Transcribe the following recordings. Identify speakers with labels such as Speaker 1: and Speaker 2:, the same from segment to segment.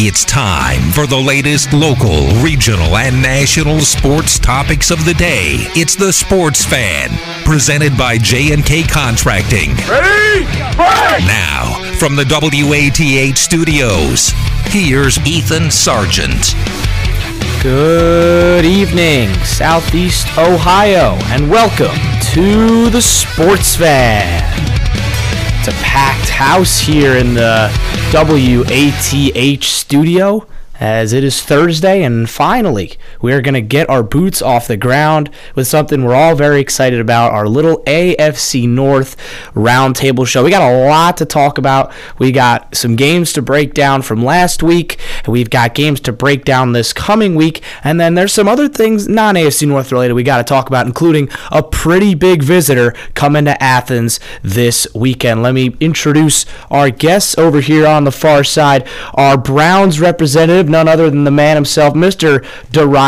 Speaker 1: It's time for the latest local, regional, and national sports topics of the day. It's the Sports Fan, presented by J&K Contracting.
Speaker 2: Ready? Break!
Speaker 1: Now, from the WATH studios, here's Ethan Sargeant.
Speaker 3: Good evening, Southeast Ohio, and welcome to the Sports Fan. It's a packed house here in the WATH studio as it is Thursday, and finally, we are going to get our boots off the ground with something we're all very excited about our little AFC North roundtable show. We got a lot to talk about. We got some games to break down from last week, and we've got games to break down this coming week, and then there's some other things non AFC North related we got to talk about, including a pretty big visitor coming to Athens this weekend. Let me introduce our guests over here on the far side, our Browns representative none other than the man himself, Mr.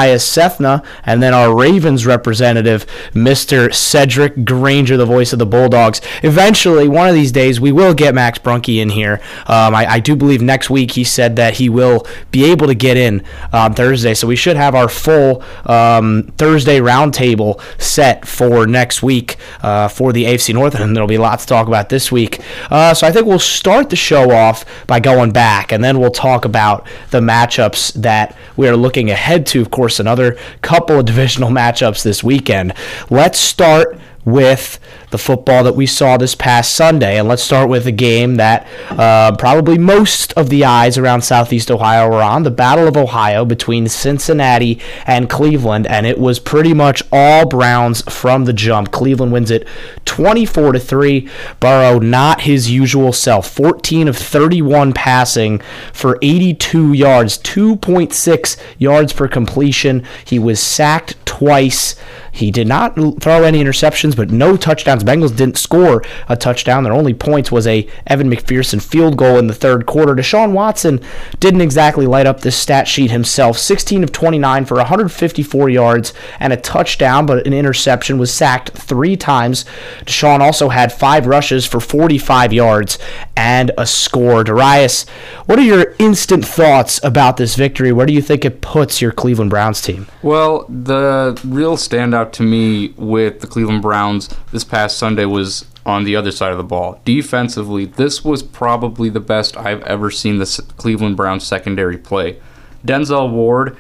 Speaker 3: Sethna, and then our Ravens representative, Mr. Sedric Granger, the voice of the Bulldogs. Eventually, one of these days, we will get Max Brunke in here. Um, I, I, do believe next week he said that he will be able to get in on Thursday, so we should have our full um, Thursday roundtable set for next week uh, for the AFC North, and there'll be lots to talk about this week. Uh, so I think we'll start the show off by going back, and then we'll talk about the matchups that we are looking ahead to. Of course, another couple of divisional matchups this weekend. Let's start with the football that we saw this past Sunday. And let's start with a game that uh, probably most of the eyes around Southeast Ohio were on the Battle of Ohio between Cincinnati and Cleveland. And it was pretty much all Browns from the jump. Cleveland wins it 24 to 3. Burrow, not his usual self, 14 of 31 passing for 82 yards, 2.6 yards per completion. He was sacked twice. He did not throw any interceptions, but no touchdowns. Bengals didn't score a touchdown. Their only points was a Evan McPherson field goal in the third quarter. Deshaun Watson didn't exactly light up this stat sheet himself. 16 of 29 for 154 yards and a touchdown, but an interception was sacked three times. Deshaun also had five rushes for 45 yards and a score. Darayus, what are your instant thoughts about this victory? Where do you think it puts your Cleveland Browns team?
Speaker 4: Well, the real standout to me with the Cleveland Browns this past Sunday was on the other side of the ball. Defensively, this was probably the best I've ever seen the Cleveland Browns secondary play. Denzel Ward,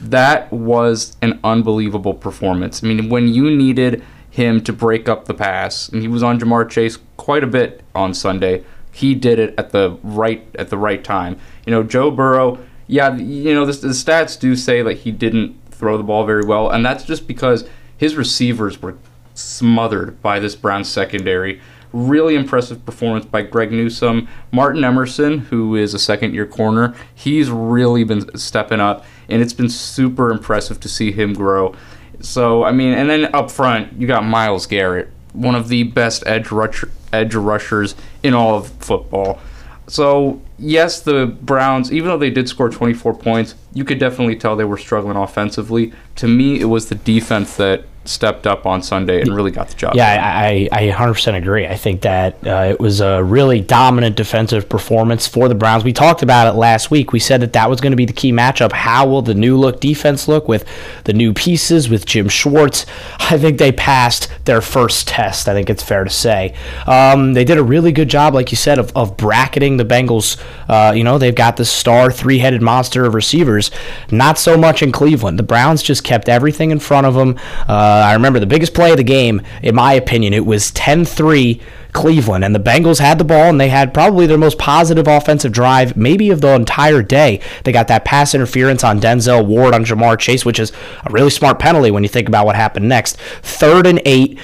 Speaker 4: that was an unbelievable performance. I mean, when you needed him to break up the pass, and he was on Ja'Marr Chase quite a bit on Sunday, he did it at the right at the right time. You know, Joe Burrow, yeah, you know the, the stats do say that he didn't throw the ball very well, and that's just because his receivers were smothered by this Browns secondary. Really impressive performance by Greg Newsome. Martin Emerson, who is a second year corner, he's really been stepping up, and it's been super impressive to see him grow. So, I mean, and then up front, you got Myles Garrett, one of the best edge, rusher, edge rushers in all of football. So, yes, the Browns, even though they did score 24 points, you could definitely tell they were struggling offensively. To me, it was the defense that stepped up on Sunday and really got the job.
Speaker 3: Yeah, I, I, 100% agree. I think that uh, it was a really dominant defensive performance for the Browns. We talked about it last week. We said that that was going to be the key matchup. How will the new look defense look with the new pieces, with Jim Schwartz? I think they passed their first test, I think it's fair to say. Um, they did a really good job, like you said, of, of bracketing the Bengals. Uh, you know, they've got the star three headed monster of receivers. Not so much in Cleveland. The Browns just kept everything in front of them. Uh, Uh, I remember the biggest play of the game, in my opinion, it was 10 3 Cleveland. And the Bengals had the ball, and they had probably their most positive offensive drive, maybe of the entire day. They got that pass interference on Denzel Ward on Ja'Marr Chase, which is a really smart penalty when you think about what happened next. Third and eight.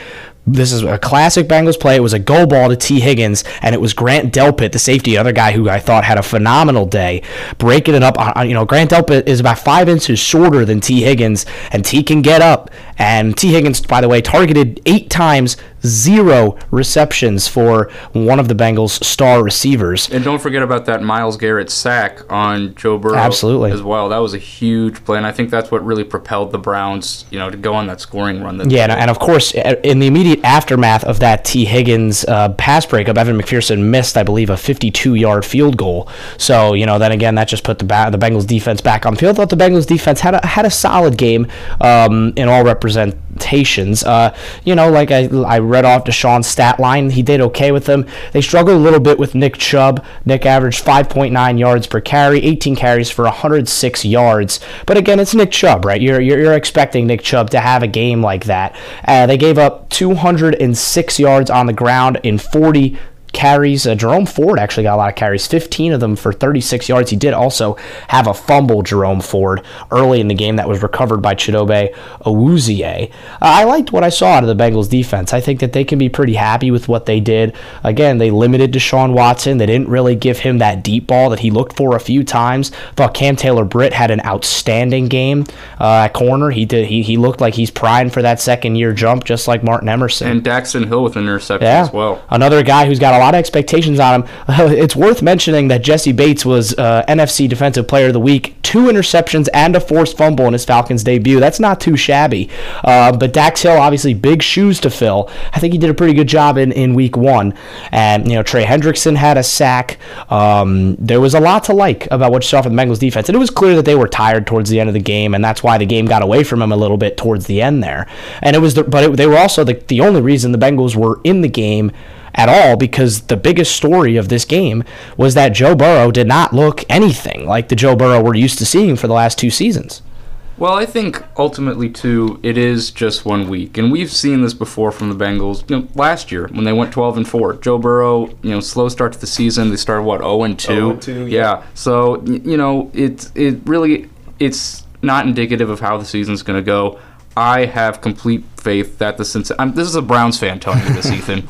Speaker 3: This is a classic Bengals play. It was a go ball to T. Higgins, and it was Grant Delpit, the safety, other guy who I thought had a phenomenal day, breaking it up. On, you know, Grant Delpit is about five inches shorter than T. Higgins, and T can get up. And T. Higgins, by the way, targeted eight times, zero receptions for one of the Bengals' star receivers.
Speaker 4: And don't forget about that Myles Garrett sack on Joe Burrow
Speaker 3: Absolutely.
Speaker 4: as well. That was a huge play, and I think that's what really propelled the Browns, you know, to go on that scoring run. That
Speaker 3: Yeah, and, and of course, in the immediate aftermath of that T. Higgins uh, pass breakup, Evan McPherson missed, I believe, a 52-yard field goal. So you know, then again, that just put the ba- the Bengals defense back on field. I thought the Bengals defense had a, had a solid game um, in all representations. Uh, you know, like I, I read off Deshaun's stat line, he did okay with them. They struggled a little bit with Nick Chubb. Nick averaged 5.9 yards per carry, 18 carries for 106 yards. But again, it's Nick Chubb, right? You're you're, you're expecting Nick Chubb to have a game like that. Uh, they gave up 206 yards on the ground in 40 carries. Uh, Jerome Ford actually got a lot of carries, 15 of them for 36 yards. He did also have a fumble, Jerome Ford, early in the game that was recovered by Chidobe Awuzie. Uh, I liked what I saw out of the Bengals defense. I think that they can be pretty happy with what they did. Again, they limited Deshaun Watson. They didn't really give him that deep ball that he looked for a few times. Thought Cam Taylor Britt had an outstanding game uh, at corner. He did. He, he looked like he's primed for that second year jump, just like Martin Emerson.
Speaker 4: And Daxton Hill with an interception
Speaker 3: Yeah.
Speaker 4: as well.
Speaker 3: Another guy who's got a lot of expectations on him. It's worth mentioning that Jessie Bates was uh, NFC Defensive Player of the Week, two interceptions and a forced fumble in his Falcons debut. That's not too shabby. Uh, but Dax Hill, obviously, big shoes to fill. I think he did a pretty good job in, in week one. And, you know, Trey Hendrickson had a sack. Um, there was a lot to like about what you saw from the Bengals defense. And it was clear that they were tired towards the end of the game, and that's why the game got away from them a little bit towards the end there. And it was, the, but it, they were also the, the only reason the Bengals were in the game at all because the biggest story of this game was that Joe Burrow did not look anything like the Joe Burrow we're used to seeing for the last two seasons.
Speaker 4: Well, I think ultimately too, it is just one week, and we've seen this before from the Bengals. You know, last year when they went 12 and four, Joe Burrow, you know, slow start to the season. They started what 0 and 2.
Speaker 2: 0 and 2, yeah.
Speaker 4: yeah. So you know, it's it really it's not indicative of how the season's going to go. I have complete faith that the Cincinnati. This is a Browns fan telling you this, Ethan.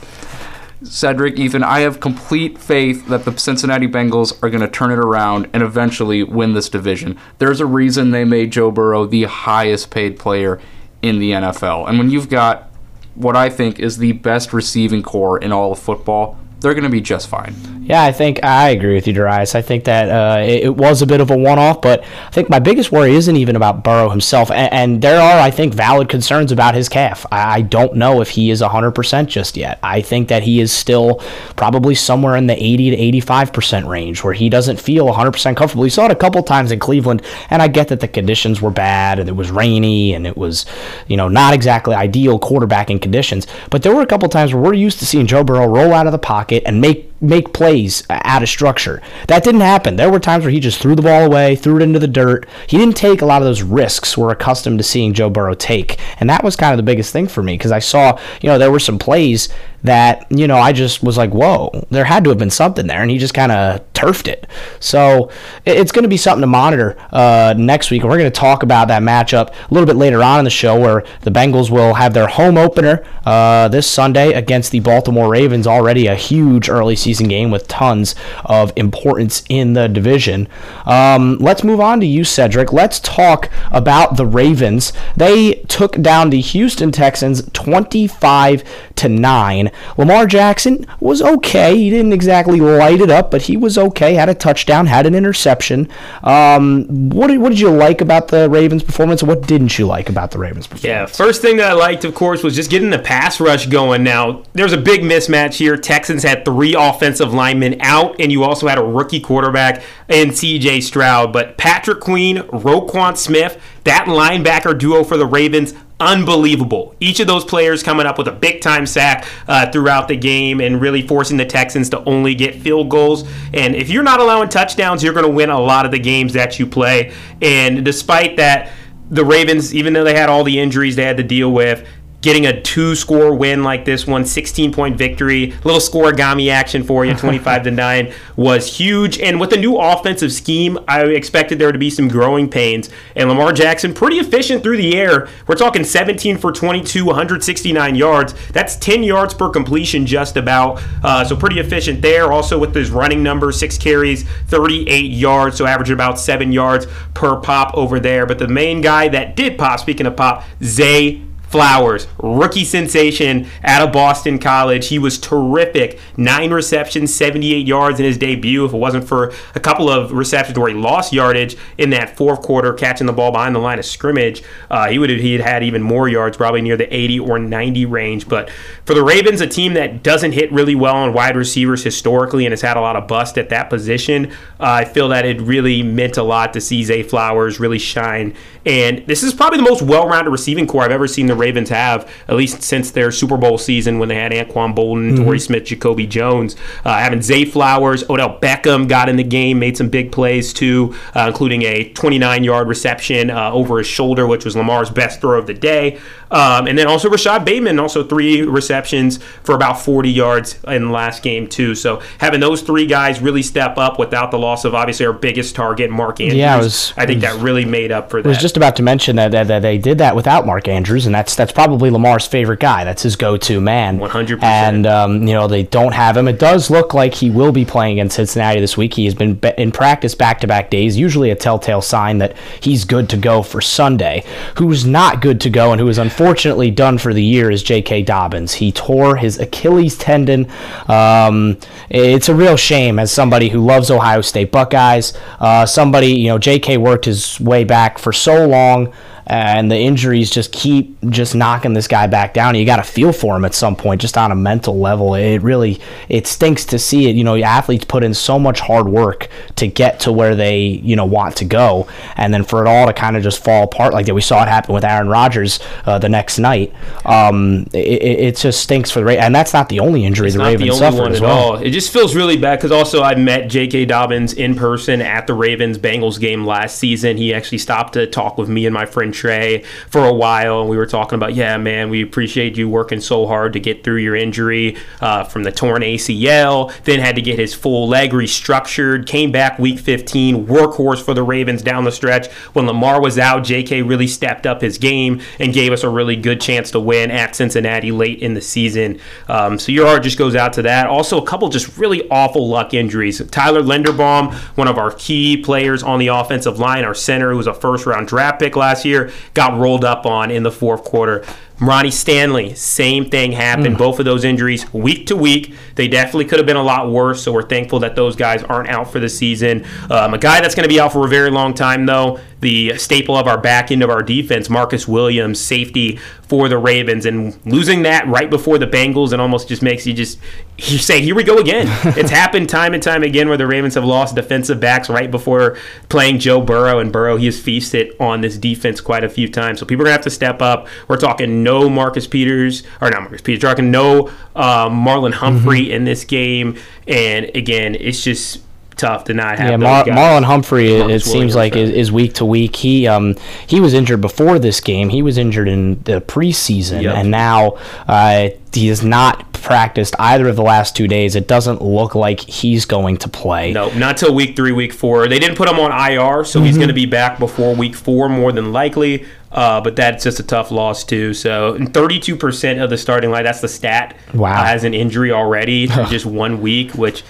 Speaker 4: Sedric, Ethan, I have complete faith that the Cincinnati Bengals are going to turn it around and eventually win this division. There's a reason they made Joe Burrow the highest paid player in the NFL. And when you've got what I think is the best receiving corps in all of football, they're going to be just fine.
Speaker 3: Yeah, I think I agree with you, Darayus. I think that uh, it, it was a bit of a one-off, but I think my biggest worry isn't even about Burrow himself, and, and there are, I think, valid concerns about his calf. I, I don't know if he is 100% just yet. I think that he is still probably somewhere in the 80 to 85% range, where he doesn't feel 100% comfortable. We saw it a couple times in Cleveland, and I get that the conditions were bad, and it was rainy, and it was, you know, not exactly ideal quarterbacking conditions. But there were a couple times where we're used to seeing Joe Burrow roll out of the pocket and make make plays out of structure. That didn't happen. There were times where he just threw the ball away, threw it into the dirt. He didn't take a lot of those risks we're accustomed to seeing Joe Burrow take. And that was kind of the biggest thing for me because I saw, you know, there were some plays that, you know, I just was like, whoa, there had to have been something there. And he just kind of turfed it. So it's going to be something to monitor uh, next week. And we're going to talk about that matchup a little bit later on in the show where the Bengals will have their home opener uh, this Sunday against the Baltimore Ravens. Already a huge early season game with tons of importance in the division. Um, let's move on to you, Sedric. Let's talk about the Ravens. They took down the Houston Texans 25 to 9. Lamar Jackson was okay. He didn't exactly light it up, but he was okay. Had a touchdown, had an interception. Um, what, did, what did you like about the Ravens' performance, and what didn't you like about the Ravens' performance?
Speaker 2: Yeah, first thing that I liked, of course, was just getting the pass rush going. Now, there's a big mismatch here. Texans had three offensive linemen out, and you also had a rookie quarterback in CJ Stroud. But Patrick Queen, Roquan Smith, that linebacker duo for the Ravens, unbelievable. Each of those players coming up with a big time sack uh, throughout the game and really forcing the Texans to only get field goals. And if you're not allowing touchdowns, you're going to win a lot of the games that you play. And despite that, the Ravens, even though they had all the injuries they had to deal with, getting a two score win like this one 16 point victory. Little scorigami action for you 25 to 9 was huge. And with the new offensive scheme i expected there to be some growing pains. And lamar jackson pretty efficient through the air. We're talking 17 for 22 169 yards. That's 10 yards per completion just about. Uh, so pretty efficient there. Also with his running number six carries 38 yards so averaging about seven yards per pop over there. But the main guy that did pop speaking of pop zay Flowers, rookie sensation out of Boston College. He was terrific. Nine receptions, 78 yards in his debut. If it wasn't for a couple of receptions where he lost yardage in that fourth quarter, catching the ball behind the line of scrimmage, uh, he would have he had had even more yards, probably near the 80 or 90 range. But for the Ravens, a team that doesn't hit really well on wide receivers historically and has had a lot of bust at that position, uh, I feel that it really meant a lot to see Zay Flowers really shine. And this is probably the most well-rounded receiving corps I've ever seen the Ravens have, at least since their Super Bowl season when they had Anquan Boldin, mm-hmm. Torrey Smith, Jacoby Jones. Uh, having Zay Flowers, Odell Beckham got in the game, made some big plays too, uh, including a 29 yard reception uh, over his shoulder, which was Lamar's best throw of the day. Um, and then also Rashod Bateman, also three receptions for about 40 yards in the last game, too. So having those three guys really step up without the loss of obviously our biggest target, Mark Andrews,
Speaker 3: yeah, was,
Speaker 2: I think was, that really made up for that.
Speaker 3: I was just about to mention that, that, that, they did that without Mark Andrews, and that's that's probably Lamar's favorite guy. That's his go to man.
Speaker 2: 100%.
Speaker 3: And, um, you know, they don't have him. It does look like he will be playing against Cincinnati this week. He has been in practice back to back days, usually a telltale sign that he's good to go for Sunday. Who's not good to go and who is unfortunately done for the year is J.K. Dobbins. He tore his Achilles tendon. Um, it's a real shame as somebody who loves Ohio State Buckeyes. Uh, somebody, you know, J.K. worked his way back for so long and the injuries just keep just knocking this guy back down. You got to feel for him at some point, just on a mental level. It really it stinks to see it. You know, athletes put in so much hard work to get to where they you know want to go, and then for it all to kind of just fall apart like that. We saw it happen with Aaron Rodgers uh, the next night. Um, it, it, just stinks for the Ravens, and that's not the only injury
Speaker 2: it's
Speaker 3: the
Speaker 2: Ravens
Speaker 3: the
Speaker 2: suffered at
Speaker 3: well.
Speaker 2: all. It just feels really bad because also I met J.K. Dobbins in person at the Ravens Bengals game last season. He actually stopped to talk with me and my friend Trey for a while, and we were talking about, yeah, man, we appreciate you working so hard to get through your injury uh, from the torn ACL. Then had to get his full leg restructured. Came back week 15, workhorse for the Ravens down the stretch. When Lamar was out, J.K. really stepped up his game and gave us a really good chance to win at Cincinnati late in the season. Um, so your heart just goes out to that. Also, a couple just really awful luck injuries. Tyler Linderbaum, one of our key players on the offensive line, our center, who was a first round draft pick last year, got rolled up on in the fourth quarter. Ronnie Stanley, same thing happened. Mm. Both of those injuries, week to week, they definitely could have been a lot worse. So we're thankful that those guys aren't out for the season. Um, a guy that's going to be out for a very long time, though, the staple of our back end of our defense, Marcus Williams, safety for the Ravens, and losing that right before the Bengals, and almost just makes you just you say, "Here we go again." it's happened time and time again where the Ravens have lost defensive backs right before playing Joe Burrow, and Burrow he has feasted on this defense quite a few times. So people are gonna have to step up. We're talking no Marcus Peters or not Marcus Peters, talking no uh, Marlon Humphrey mm-hmm. in this game, and again, it's just tough to not have. Yeah, Mar-
Speaker 3: Marlon Humphrey. it seems like is, is, week to week. He um he was injured before this game. He was injured in the preseason, yep. and now uh, he has not practiced either of the last two days. It doesn't look like he's going to play.
Speaker 2: No, not till week three, week four. They didn't put him on IR, so mm-hmm. he's going to be back before week four, more than likely. Uh, but that's just a tough loss too. So 32% of the starting line, that's the stat,
Speaker 3: wow.
Speaker 2: Uh, has an injury already in just one week, which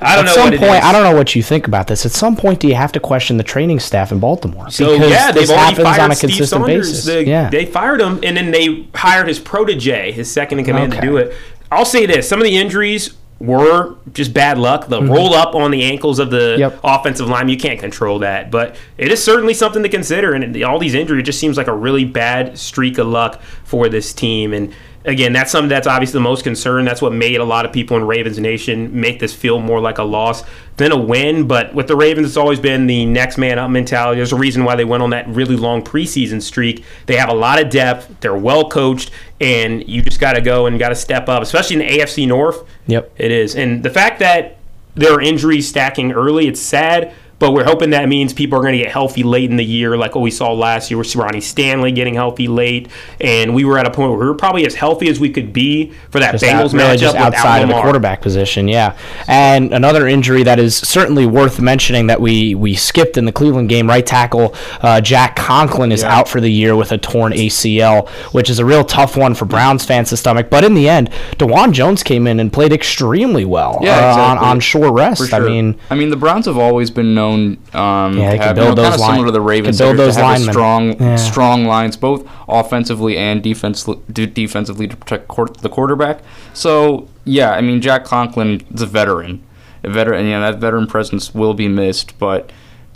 Speaker 2: I don't
Speaker 3: At
Speaker 2: know.
Speaker 3: some point, I don't know what you think about this. At some point, do you have to question the training staff in Baltimore?
Speaker 2: So because yeah, they've already fired on a Steve consistent Saunders. basis. The, yeah. they fired him, and then they hired his protege, his second in command, okay. to do it. I'll say this: some of the injuries were just bad luck. The mm-hmm. roll up on the ankles of the yep. offensive line, you can't control that. But it is certainly something to consider. And all these injuries just seems like a really bad streak of luck for this team. And again, that's something that's obviously the most concern. That's what made a lot of people in Ravens Nation make this feel more like a loss than a win. But with the Ravens, it's always been the next man up mentality. There's a reason why they went on that really long preseason streak. They have a lot of depth. They're well coached, and you just got to go and got to step up, especially in the AFC North.
Speaker 3: Yep,
Speaker 2: it is. And the fact that there are injuries stacking early, it's sad but we're hoping that means people are going to get healthy late in the year, like what we saw last year with Ronnie Stanley getting healthy late, and we were at a point where we were probably as healthy as we could be for that
Speaker 3: Just
Speaker 2: Bengals
Speaker 3: out- really
Speaker 2: matchup
Speaker 3: just
Speaker 2: without
Speaker 3: outside of the quarterback position, yeah. And another injury that is certainly worth mentioning that we we skipped in the Cleveland game, right tackle uh, Jack Conklin is
Speaker 4: Yeah.
Speaker 3: out for the year with a torn ACL, which is a real tough one for Browns fans to stomach. But in the end, Dawand Jones came in and played extremely well
Speaker 4: Yeah,
Speaker 3: uh,
Speaker 4: exactly.
Speaker 3: on, on short rest.
Speaker 4: Sure.
Speaker 3: I mean,
Speaker 4: I mean, the Browns have always been known. Um,
Speaker 3: Yeah,
Speaker 4: to have,
Speaker 3: build
Speaker 4: you know,
Speaker 3: those
Speaker 4: kind of
Speaker 3: line-
Speaker 4: similar to the Ravens.
Speaker 3: build
Speaker 4: to
Speaker 3: those
Speaker 4: have a strong,
Speaker 3: Yeah.
Speaker 4: strong lines, both offensively and defense, de- defensively to protect quar- the quarterback. So yeah, I mean, Jack Conklin is a veteran, a veteran. You know, that veteran presence will be missed, but.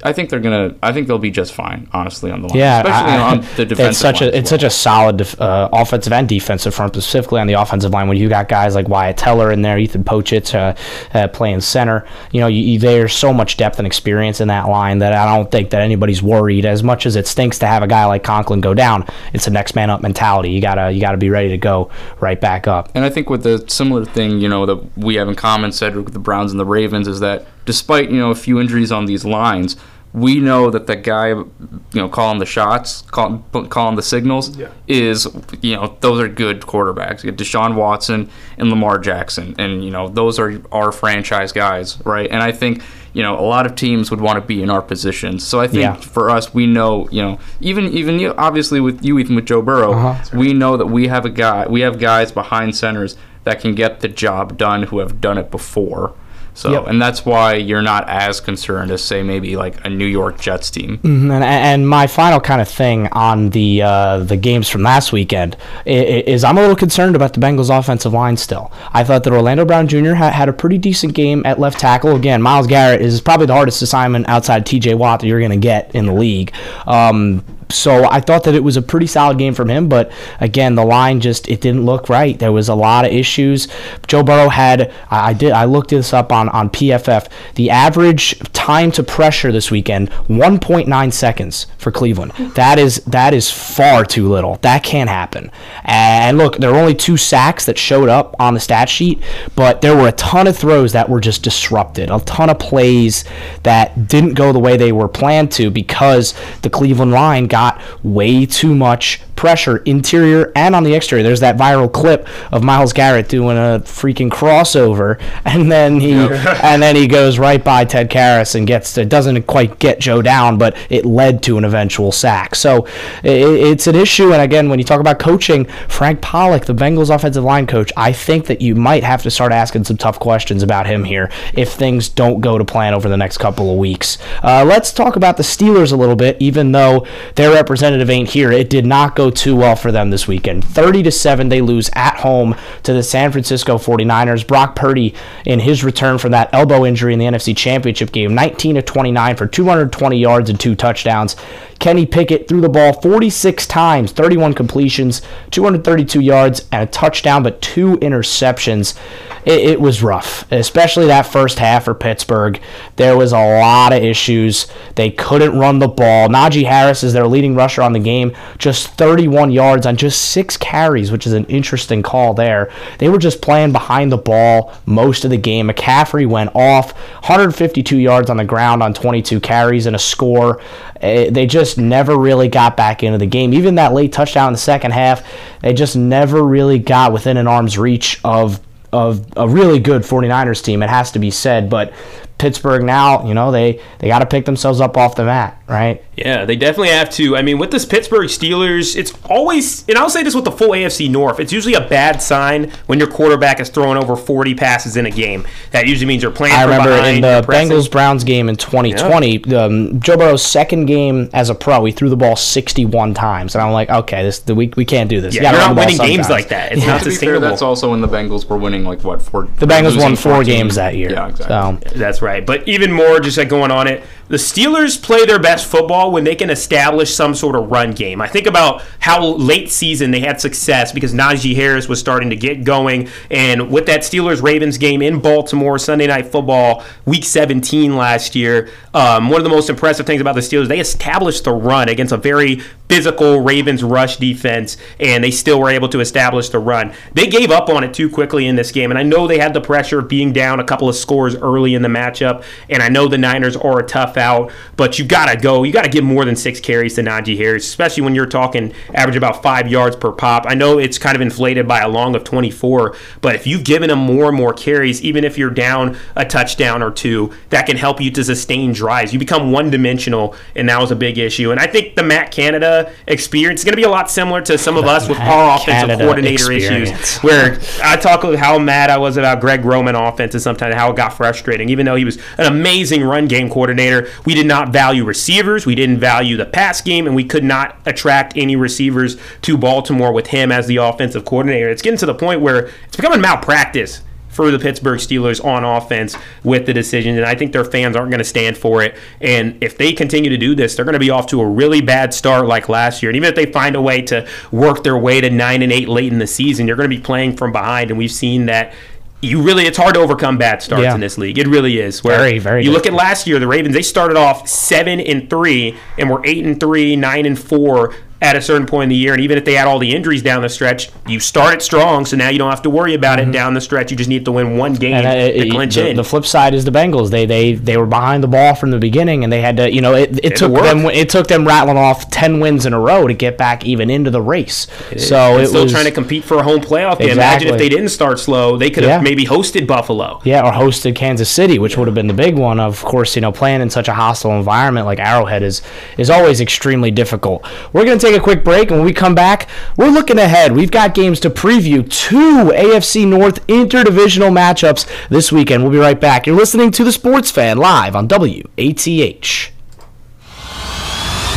Speaker 4: I think they're gonna. I think they'll be just fine, honestly, on the line.
Speaker 3: Yeah,
Speaker 4: especially
Speaker 3: I- I-
Speaker 4: on the defensive
Speaker 3: It's such
Speaker 4: line
Speaker 3: a it's
Speaker 4: well.
Speaker 3: such a solid def- uh, offensive and defensive front, specifically on the offensive line. When you got guys like Wyatt Teller in there, Ethan Pocic uh, uh, playing center, you know, you, you, there's so much depth and experience in that line that I don't think that anybody's worried. As much as it stinks to have a guy like Conklin go down, it's a next man up mentality. You gotta you gotta be ready to go right back up.
Speaker 4: And I think with the similar thing, you know, that we have in common, Sedric, with the Browns and the Ravens, is that despite you know a few injuries on these lines, we know that the guy, you know, calling the shots, call, calling the signals, is you know those are good quarterbacks. You get Deshaun Watson and Lamar Jackson, and you know those are our franchise guys, right? And I think you know a lot of teams would want to be in our positions. So I think
Speaker 3: Yeah.
Speaker 4: for us, we know, you know, even even you, obviously with you, even with Joe Burrow,
Speaker 3: Uh-huh.
Speaker 4: we know that we have a guy, we have guys behind centers that can get the job done who have done it before. So,
Speaker 3: Yep.
Speaker 4: and that's why you're not as concerned as say maybe like a New York Jets team.
Speaker 3: And, and my final kind of thing on the uh, the games from last weekend is I'm a little concerned about the Bengals offensive line still. I thought that Orlando Brown Jr. had, had a pretty decent game at left tackle. Again, Myles Garrett is probably the hardest assignment outside TJ Watt that you're going to get in the league. Um, so I thought that it was a pretty solid game from him, but again, the line just it didn't look right. There was a lot of issues. Joe Burrow had I did I looked this up on on PFF. The average time to pressure this weekend 1.9 seconds for Cleveland. That is that is far too little. That can't happen. And look, there were only two sacks that showed up on the stat sheet, but there were a ton of throws that were just disrupted. A ton of plays that didn't go the way they were planned to because the Cleveland line got way too much pressure, interior and on the exterior. There's that viral clip of Myles Garrett doing a freaking crossover, and then he and then he goes right by Ted Karras and gets it doesn't quite get Joe down, but it led to an eventual sack. So i it's an issue. And again, when you talk about coaching, Frank Pollack, the Bengals offensive line coach, I think that you might have to start asking some tough questions about him here if things don't go to plan over the next couple of weeks. Uh, let's talk about the Steelers a little bit, even though their representative ain't here. It did not go too well for them this weekend. 30 to 7, they lose at home to the San Francisco 49ers. Brock Purdy, in his return from that elbow injury in the NFC Championship game, 19 to 29 for 220 yards and two touchdowns. Kenny Pickett threw the ball 46 times, 31 completions, 232 yards, and a touchdown, but two interceptions. It, it was rough, especially that first half for Pittsburgh. There was a lot of issues. They couldn't run the ball. Najee Harris is their leading rusher on the game, just 31 yards on just six carries, which is an interesting call there. They were just playing behind the ball most of the game. McCaffrey went off, 152 yards on the ground on 22 carries and a score. Eh, They just never really got back into the game. Even that late touchdown in the second half, they just never really got within an arm's reach of of a really good 49ers team, it has to be said. But Pittsburgh now, you know, they, they got to pick themselves up off the mat, right?
Speaker 2: Yeah, they definitely have to. I mean, with this Pittsburgh Steelers, it's always, and I'll say this with the full AFC North, it's usually a bad sign when your quarterback is throwing over 40 passes in a game. That usually means you're playing
Speaker 3: I remember
Speaker 2: behind,
Speaker 3: in the. Bengals Browns game in 2020, um, Joe Burrow's second game as a pro, he threw the ball 61 times, and I'm like, okay, this the we, we can't do this.
Speaker 2: Yeah,
Speaker 3: you
Speaker 2: you're not
Speaker 3: the ball
Speaker 2: winning games like that. It's not
Speaker 4: to be fair, that's also when the Bengals were winning like what four.
Speaker 3: The Bengals won four
Speaker 4: 14.
Speaker 3: games that year.
Speaker 4: Yeah, exactly.
Speaker 3: So
Speaker 2: That's right. But even more, just like going on it, the Steelers play their best football when they can establish some sort of run game. I think about how late season they had success because Najee Harris was starting to get going. And with that Steelers Ravens game in Baltimore, Sunday Night Football, week 17 last year, um, one of the most impressive things about the Steelers, they established the run against a very physical Ravens rush defense, and they still were able to establish the run. They gave up on it too quickly in this game, and I know they had the pressure of being down a couple of scores early in the matchup, and I know the Niners are a tough out, but you got to go. You got to give more than six carries to Najee Harris, especially when you're talking average about five yards per pop. I know it's kind of inflated by a long of 24, but if you've given him more and more carries, even if you're down a touchdown or two, that can help you to sustain drives. You become one dimensional, and that was a big issue. And I think the Matt Canada experience is going to be a lot similar to some of us with our offensive
Speaker 3: Canada
Speaker 2: coordinator
Speaker 3: experience.
Speaker 2: issues, where I talk about how mad I was about Greg Roman offenses sometimes, how it got frustrating. Even though he was an amazing run game coordinator, we did not value receivers, we didn't value the pass game, and we could not attract any receivers to Baltimore with him as the offensive coordinator. It's getting to the point where it's becoming malpractice for the Pittsburgh Steelers on offense with the decision, and I think their fans aren't going to stand for it. And if they continue to do this, they're going to be off to a really bad start like last year. And even if they find a way to work their way to nine and eight late in the season, you're going to be playing from behind, and we've seen that. You really, it's hard to overcome bad starts
Speaker 3: Yeah.
Speaker 2: in this league. It really is. Where
Speaker 3: Very, very
Speaker 2: You look at last year, the Ravens. They started off seven and three, and were eight and three, nine and four at a certain point in the year. And even if they had all the injuries down the stretch, you started strong, so now you don't have to worry about it down the stretch. You just need to win one game
Speaker 3: Mm-hmm. And uh,
Speaker 2: to
Speaker 3: it-
Speaker 2: clinch
Speaker 3: the,
Speaker 2: in.
Speaker 3: the flip side is the Bengals. They they they were behind the ball from the beginning, and they had to. You know, it, it took
Speaker 2: work.
Speaker 3: them. It took them rattling off ten wins in a row to get back even into the race. So
Speaker 2: And
Speaker 3: it
Speaker 2: still
Speaker 3: was
Speaker 2: trying to compete for a home playoff game. Imagine if they didn't start slow, they could have
Speaker 3: Yeah.
Speaker 2: maybe hosted Buffalo.
Speaker 3: Yeah, or hosted Kansas City, which would have been the big one. Of course, you know, playing in such a hostile environment like Arrowhead is is always extremely difficult. We're going to take a quick break, and when we come back, we're looking ahead. We've got games to preview two AFC North interdivisional matchups this weekend. We'll be right back. You're listening to the Sports Fan live on WATH.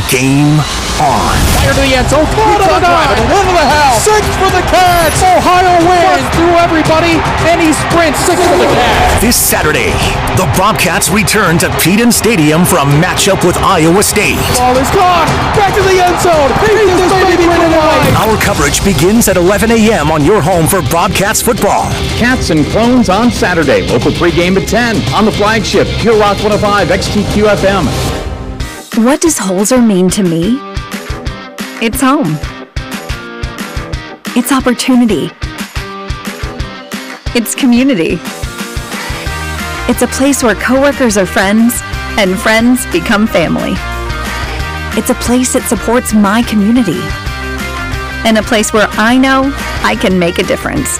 Speaker 5: Game on.
Speaker 6: Fire to the end zone. Caught on the drive. One to the house. Six for the Cats. Ohio wins through everybody, and he sprints six for the Cats.
Speaker 5: This Saturday, the Bobcats return to Peden Stadium for a matchup with Iowa State.
Speaker 6: Ball is caught. Back to the end zone. He's this baby for the line.
Speaker 5: Our coverage begins at 11 a.m. on your home for Bobcats football.
Speaker 7: Cats and Clones on Saturday. Local pregame at 10 on the flagship Pure Rock 105 XTQ FM.
Speaker 8: What does Holzer mean to me? It's home. It's opportunity. It's community. It's a place where coworkers are friends and friends become family. It's a place that supports my community. And a place where I know I can make a difference.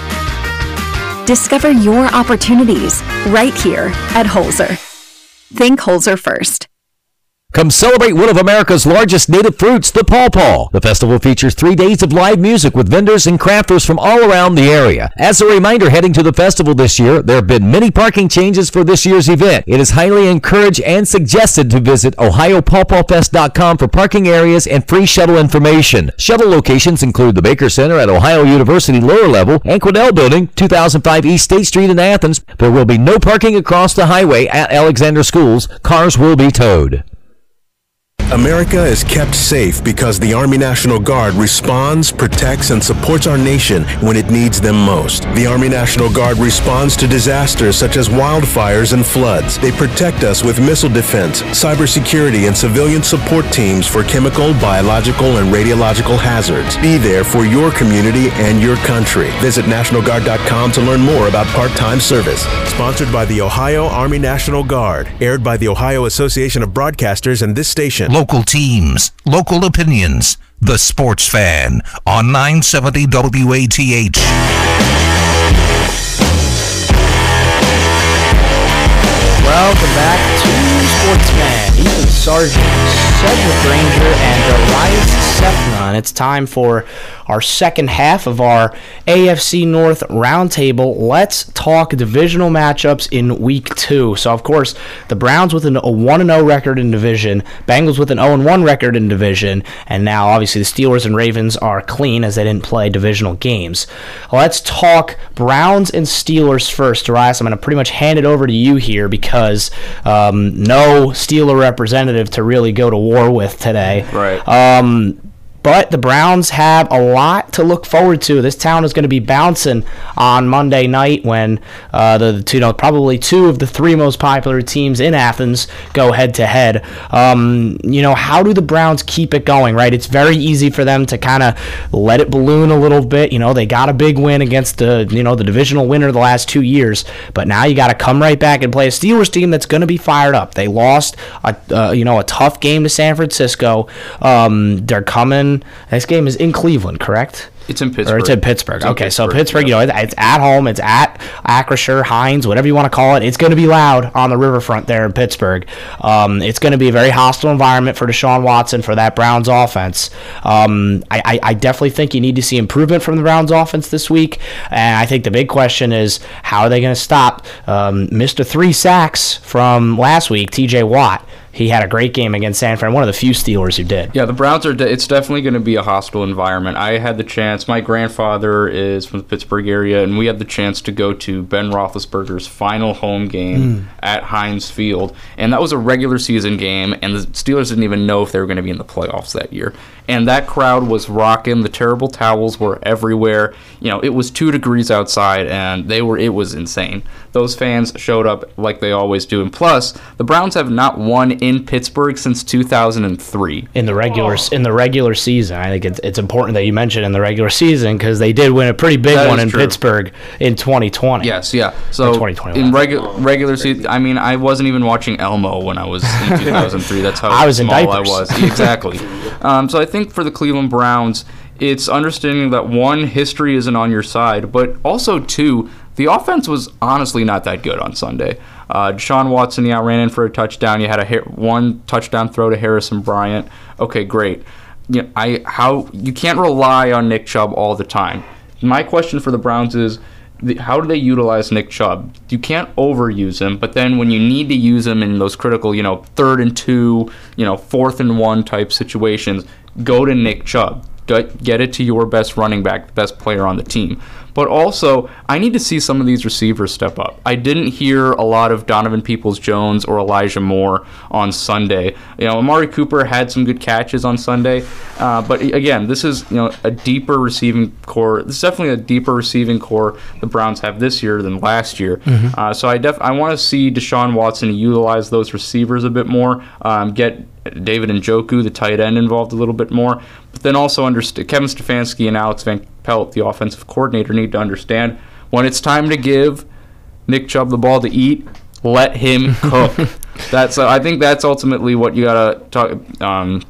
Speaker 8: Discover your opportunities right here at Holzer. Think Holzer first.
Speaker 9: Come celebrate one of America's largest native fruits, the pawpaw. The festival features three days of live music with vendors and crafters from all around the area. As a reminder, heading to the festival this year, there have been many parking changes for this year's event. It is highly encouraged and suggested to visit OhioPawPawFest.com for parking areas and free shuttle information. Shuttle locations include the Baker Center at Ohio University lower level and Quiddell Building, 2005 East State Street in Athens. There will be no parking across the highway at Alexander Schools. Cars will be towed.
Speaker 10: America is kept safe because the Army National Guard responds, protects, and supports our nation when it needs them most. The Army National Guard responds to disasters such as wildfires and floods. They protect us with missile defense, cybersecurity, and civilian support teams for chemical, biological, and radiological hazards. Be there for your community and your country. Visit NationalGuard.com to learn more about part-time service. Sponsored by the Ohio Army National Guard. Aired by the Ohio Association of Broadcasters and this station.
Speaker 1: Local teams, local opinions. The Sports Fan on 970 WATH.
Speaker 3: Welcome back to Sportsman. Ethan Sargeant, Sedric Granger, and Elias It's time for our second half of our AFC North roundtable. Let's talk divisional matchups in week two. So, of course, the Browns with an, a 1 0 record in division, Bengals with an 0 1 record in division, and now obviously the Steelers and Ravens are clean as they didn't play divisional games. Let's talk Browns and Steelers first. Darayus, I'm going to pretty much hand it over to you here because um, no Steeler representative to really go to war with today.
Speaker 4: Right.
Speaker 3: Um, But the Browns have a lot to look forward to. This town is going to be bouncing on Monday night when uh, the, you know, probably two of the three most popular teams in Athens go head to head. Um, You know, how do the Browns keep it going? Right, it's very easy for them to kind of let it balloon a little bit. You know, they got a big win against the you know the divisional winner the last two years, but now you got to come right back and play a Steelers team that's going to be fired up. They lost a uh, you know a tough game to San Francisco. Um, they're coming. This game is in Cleveland, correct?
Speaker 4: It's in
Speaker 3: Or
Speaker 4: Pittsburgh.
Speaker 3: it's in Pittsburgh.
Speaker 4: It's in
Speaker 3: okay, so
Speaker 4: Pittsburgh,
Speaker 3: Pittsburgh, you know, it's at home. It's at Acrisure, Heinz, whatever you want to call it. It's going to be loud on the riverfront there in Pittsburgh. Um, it's going to be a very hostile environment for Deshaun Watson for that Browns offense. Um, I, I, I definitely think you need to see improvement from the Browns offense this week. And I think the big question is how are they going to stop um, Mr. Three Sacks from last week, TJ Watt? He had a great game against San Fran, one of the few Steelers who did.
Speaker 4: Yeah, the Browns are. De- it's definitely going to be a hostile environment. I had the chance. My grandfather is from the Pittsburgh area, and we had the chance to go to Ben Roethlisberger's final home game hmm. at Heinz Field, and that was a regular season game. And the Steelers didn't even know if they were going to be in the playoffs that year. And that crowd was rocking. The terrible towels were everywhere. You know, it was two degrees outside, and they were. It was insane. Those fans showed up like they always do. And plus, the Browns have not won in Pittsburgh since 2003.
Speaker 3: in the regular in the regular season. I think it's, it's important that you mention in the regular season because they did win a pretty big
Speaker 4: That
Speaker 3: one in
Speaker 4: true.
Speaker 3: Pittsburgh in 2020.
Speaker 4: Yes, yeah. So
Speaker 3: 2021.
Speaker 4: in regular regular season, I mean, I wasn't even watching Elmo when I was in 2003. That's how
Speaker 3: I was in
Speaker 4: small I was. Exactly. um, so I think for the Cleveland Browns, it's understanding that one, history isn't on your side, but also two, the offense was honestly not that good on Sunday. Uh, Deshaun Watson, yeah, ran in for a touchdown. You had a hit, one touchdown throw to Harrison Bryant. Okay, great. You know, I how you can't rely on Nick Chubb all the time. My question for the Browns is the, how do they utilize Nick Chubb? You can't overuse him, but then when you need to use him in those critical, you know, third and two, you know, fourth and one type situations, go to Nick Chubb. Get get it to your best running back, the best player on the team. But also, I need to see some of these receivers step up. I didn't hear a lot of Donovan Peoples Jones or Elijah Moore on Sunday. You know, Amari Cooper had some good catches on Sunday, uh, but again, this is you know a deeper receiving corps. This is definitely a deeper receiving corps the Browns have this year than last year.
Speaker 3: Mhm.
Speaker 4: Uh, so I def I want to see Deshaun Watson utilize those receivers a bit more. Um, get David Njoku, the tight end, involved a little bit more. But then also understand Kevin Stefanski and Alex Van Pelt, the offensive coordinator, need to understand when it's time to give Nick Chubb the ball to eat, let him cook. that's uh, I think that's ultimately what you gotta talk. Um,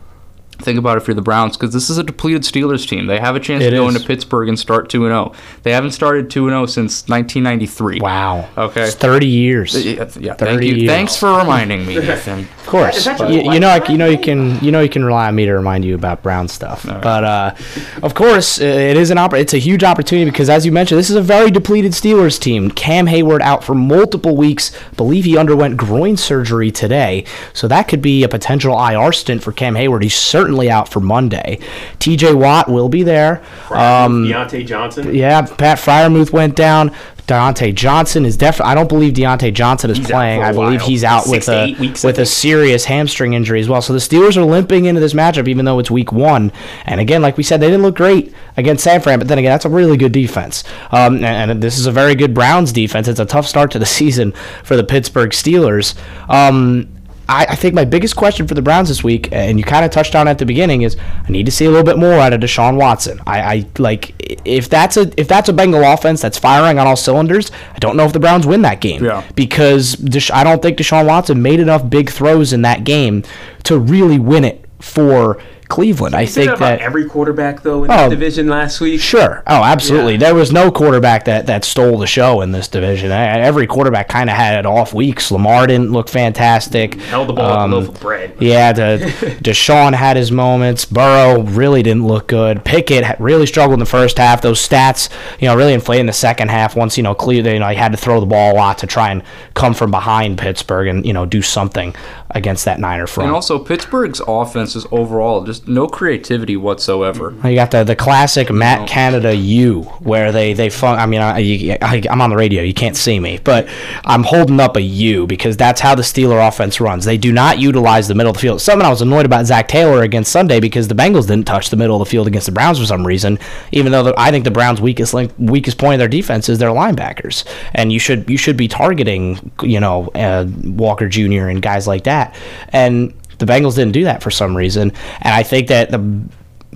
Speaker 4: Think about if you're the Browns, because this is a depleted Steelers team. They have a chance
Speaker 3: It
Speaker 4: to go
Speaker 3: is.
Speaker 4: into Pittsburgh and start two and zero. They haven't started two and zero since 1993.
Speaker 3: Wow.
Speaker 4: Okay.
Speaker 3: It's 30 years.
Speaker 4: Yeah, yeah,
Speaker 3: 30
Speaker 4: thank you.
Speaker 3: years.
Speaker 4: Thanks for reminding me, Ethan.
Speaker 3: Of course, you, you know, I, you know, you can, you know, you can rely on me to remind you about Brown stuff. But uh, of course, uh, it is an oppor- It's a huge opportunity because, as you mentioned, this is a very depleted Steelers team. Cam Heyward out for multiple weeks. Believe he underwent groin surgery today, so that could be a potential IR stint for Cam Heyward. He's certainly out for Monday. T.J. Watt will be there. Um,
Speaker 2: Diontae Johnson.
Speaker 3: yeah, Pat Freiermuth went down. Diontae Johnson is definitely. I don't believe Diontae Johnson is
Speaker 2: He's
Speaker 3: playing. I believe
Speaker 2: while.
Speaker 3: he's out
Speaker 2: Six
Speaker 3: with a
Speaker 2: weeks,
Speaker 3: with a serious hamstring injury as well. So the Steelers are limping into this matchup, even though it's week one. And again, like we said, they didn't look great against San Fran. But then again, that's a really good defense. Um, and, and this is a very good Browns defense. It's a tough start to the season for the Pittsburgh Steelers. Um, I, I think my biggest question for the Browns this week, and you kind of touched on it at the beginning, is I need to see a little bit more out of Deshaun Watson. I, I like if that's a if that's a Bengal offense that's firing on all cylinders. I don't know if the Browns win that game
Speaker 4: Yeah.
Speaker 3: because Desha- I don't think Deshaun Watson made enough big throws in that game to really win it for Cleveland. I think that
Speaker 2: every quarterback though in
Speaker 3: Oh,
Speaker 2: the division last week.
Speaker 3: Sure. Oh, absolutely. There was no quarterback that, that stole the show in this division. I- Every quarterback kind of had off weeks. Lamar didn't look fantastic.
Speaker 2: Held the ball
Speaker 3: Um,
Speaker 2: like a loaf of bread.
Speaker 3: Yeah, the, Deshaun had his moments. Burrow really didn't look good. Pickett really struggled in the first half. Those stats, you know, really inflated in the second half. Once you know, clear, you know, he had to throw the ball a lot to try and come from behind Pittsburgh and you know do something. Against that Niner front.
Speaker 4: And also, Pittsburgh's offense is overall just no creativity whatsoever.
Speaker 3: You got the, the classic Matt Canada U, where they they fun. I mean, I, I, I'm on the radio, you can't see me, but I'm holding up a U because that's how the Steeler offense runs. They do not utilize the middle of the field. Something I was annoyed about Zac Taylor against Sunday because the Bengals didn't touch the middle of the field against the Browns for some reason, even though the, I think the Browns' weakest link, weakest point of their defense is their linebackers, and you should you should be targeting you know uh, Walker Jr. and guys like that, and the Bengals didn't do that for some reason, and I think that the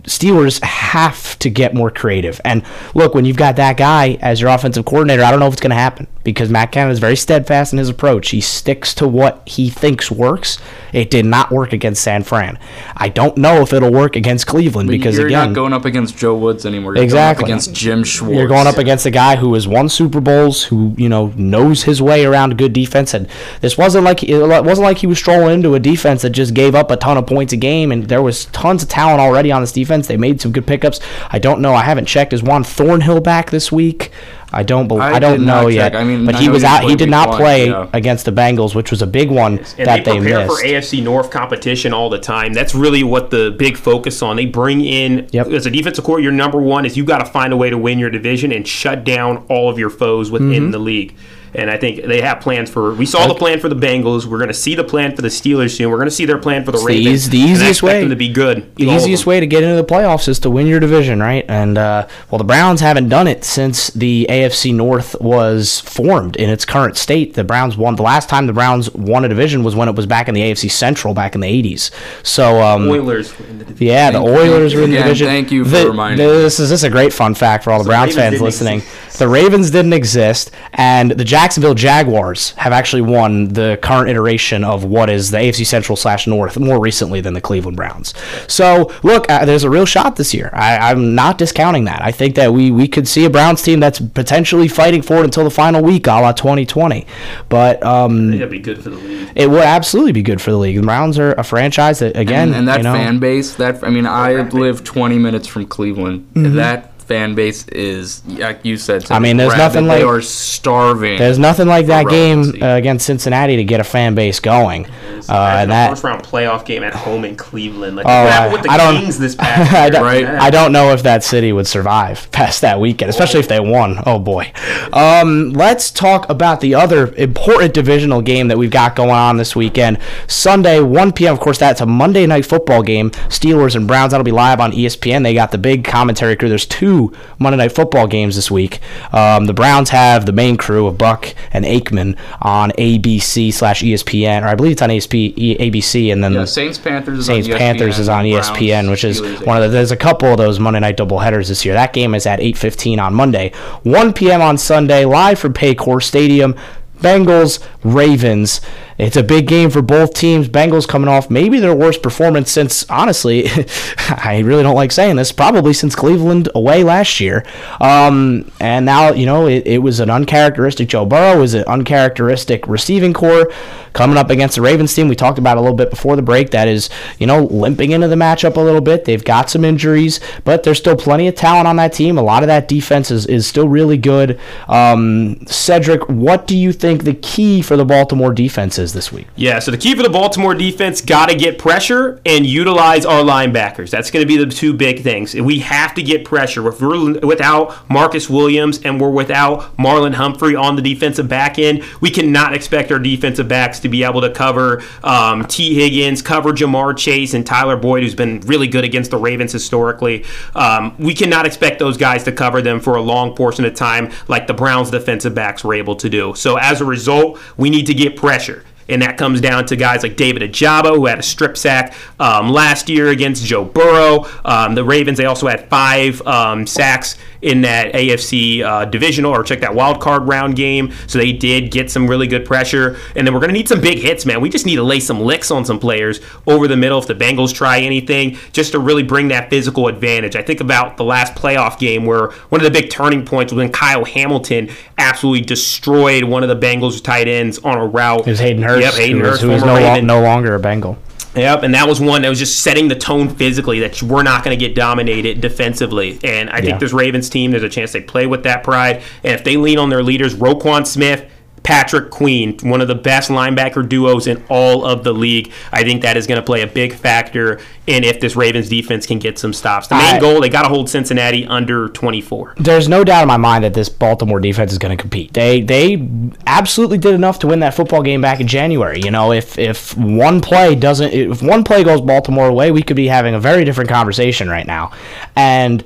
Speaker 3: Steelers have to get more creative. And look, when you've got that guy as your offensive coordinator, I don't know if it's going to happen because Matt Canada is very steadfast in his approach. He sticks to what he thinks works. It did not work against San Fran. I don't know if it'll work against Cleveland
Speaker 4: But
Speaker 3: because
Speaker 4: you're
Speaker 3: again,
Speaker 4: not going up against Joe Woods anymore. You're
Speaker 3: Exactly.
Speaker 4: going up against Jim Schwartz.
Speaker 3: You're going up against a guy who has won Super Bowls, who you know knows his way around good defense, and this wasn't like it wasn't like he was strolling into a defense that just gave up a ton of points a game. And there was tons of talent already on this defense. They made some good pickups. I don't know. I haven't checked. Is Juan Thornhill back this week? I don't. Bel
Speaker 4: I
Speaker 3: I, don't know
Speaker 4: check.
Speaker 3: yet.
Speaker 4: I mean,
Speaker 3: but
Speaker 4: I
Speaker 3: he was out. He did not
Speaker 4: one,
Speaker 3: play
Speaker 4: yeah.
Speaker 3: against the Bengals, which was a big one
Speaker 2: And
Speaker 3: that
Speaker 2: they
Speaker 3: they,
Speaker 2: prepare
Speaker 3: missed.
Speaker 2: for AFC North competition all the time. That's really what the big focus on. They bring in as a defensive core. Your number one is you got to find a way to win your division and shut down all of your foes within
Speaker 3: Mhm.
Speaker 2: the league. And I think they have plans for. We saw the plan for the Bengals. We're going to see the plan for the Steelers soon. We're going to see their plan for the
Speaker 3: It's the
Speaker 2: Ravens.
Speaker 3: eas- the
Speaker 2: and I
Speaker 3: easiest way-
Speaker 2: them to be good.
Speaker 3: The easiest way to get into the playoffs is to win your division, right? And uh, well, the Browns haven't done it since the AFC North was formed in its current state. The Browns won the last time the Browns won a division was when it was back in the AFC Central back in the '80s. So um,
Speaker 2: Oilers were in the
Speaker 3: yeah, the
Speaker 4: Thank-
Speaker 3: Oilers
Speaker 4: thank
Speaker 3: were in the
Speaker 4: you again.
Speaker 3: division.
Speaker 4: Thank you for
Speaker 3: The-
Speaker 4: reminding
Speaker 3: This is this is a great fun fact for all the
Speaker 2: So
Speaker 3: Browns
Speaker 2: Ravens
Speaker 3: fans listening.
Speaker 2: exist.
Speaker 3: The Ravens didn't exist, and the Jacksonville Jaguars have actually won the current iteration of what is the AFC Central slash North more recently than the Cleveland Browns. So look, uh, there's a real shot this year. I, I'm not discounting that. I think that we we could see a Browns team that's potentially fighting for it until the final week, a la 2020. But um,
Speaker 2: That'd be good for the league.
Speaker 3: it would absolutely be good for the league. The Browns are a franchise that again,
Speaker 4: and, and that
Speaker 3: you know,
Speaker 4: fan base, that I mean, I live 20 minutes from Cleveland.
Speaker 3: Mhm.
Speaker 4: That fan base is, like you said,
Speaker 3: I mean, there's
Speaker 4: rabid.
Speaker 3: nothing
Speaker 4: they
Speaker 3: like-
Speaker 4: are starving.
Speaker 3: There's nothing like
Speaker 4: for
Speaker 3: that game uh, against Cincinnati to get a fan base going. Uh, and
Speaker 2: a
Speaker 3: that
Speaker 2: first round playoff game at home in Cleveland. Like
Speaker 3: Oh,
Speaker 2: what
Speaker 3: I,
Speaker 2: happened with the
Speaker 3: I don't.
Speaker 2: Kings this past
Speaker 3: I
Speaker 2: year.
Speaker 3: don't,
Speaker 2: Yeah.
Speaker 3: I don't know if that city would survive past that weekend, especially if they won. Oh boy. Um, let's talk about the other important divisional game that we've got going on this weekend. Sunday, 1 p.m. Of course, that's a Monday night football game. Steelers and Browns. That'll be live on ESPN. They got the big commentary crew. There's two Monday night football games this week. Um, the Browns have the main crew of Buck and Aikman on ABC slash ESPN, or I believe it's on ASP, E- ABC, and then
Speaker 4: Yeah, Saints Panthers is
Speaker 3: Saints
Speaker 4: on ESPN,
Speaker 3: Panthers is on E
Speaker 4: Browns,
Speaker 3: ESPN, which is
Speaker 4: Steelers,
Speaker 3: one of the. There's a couple of those Monday night doubleheaders this year. That game is at 8:15 on Monday, 1 p.m. on Sunday, live from Paycor Stadium. Bengals, Ravens. It's a big game for both teams. Bengals coming off maybe their worst performance since, honestly, I really don't like saying this, probably since Cleveland away last year. Um, and now, you know, it, it was an uncharacteristic Joe Burrow, was an uncharacteristic receiving corps coming up against the Ravens team. We talked about a little bit before the break. That is, you know, limping into the matchup a little bit. They've got some injuries, but there's still plenty of talent on that team. A lot of that defense is, is still really good. Um, Sedric, what do you think the key for the Baltimore defense is this week?
Speaker 2: Yeah, so the key for the Baltimore defense got to get pressure and utilize our linebackers. That's going to be the two big things. We have to get pressure. If we're without Marcus Williams and we're without Marlon Humphrey on the defensive back end, we cannot expect our defensive backs to be able to cover um, Tee Higgins, cover Ja'Marr Chase, and Tyler Boyd, who's been really good against the Ravens historically. Um, we cannot expect those guys to cover them for a long portion of time like the Browns defensive backs were able to do. So as a result, we need to get pressure. And that comes down to guys like David Ojabo, who had a strip sack um, last year against Joe Burrow. Um, the Ravens, they also had five um, sacks in that AFC uh, divisional or check that wild card round game. So they did get some really good pressure. And then we're going to need some big hits, man. We just need to lay some licks on some players over the middle if the Bengals try anything, just to really bring that physical advantage. I think about the last playoff game where one of the big turning points was when Kyle Hamilton absolutely destroyed one of the Bengals tight ends on a route.
Speaker 3: It was Hayden Hurst,
Speaker 2: Yep, Hayden
Speaker 3: who
Speaker 2: Hurst,
Speaker 3: who
Speaker 2: former
Speaker 3: no, lo- no longer a Bengal.
Speaker 2: Yep, and that was one that was just setting the tone physically that we're not going to get dominated defensively. And I think
Speaker 3: Yeah.
Speaker 2: this Ravens team, there's a chance they play with that pride. And if they lean on their leaders, Roquan Smith, Patrick Queen, one of the best linebacker duos in all of the league. I think that is going to play a big factor in if this Ravens defense can get some stops. The main
Speaker 3: I-
Speaker 2: goal, they got to hold Cincinnati under 24.
Speaker 3: There's no doubt in my mind that this Baltimore defense is going to compete. They they absolutely did enough to win that football game back in January. You know, if if one play doesn't, if one play goes Baltimore away, we could be having a very different conversation right now. And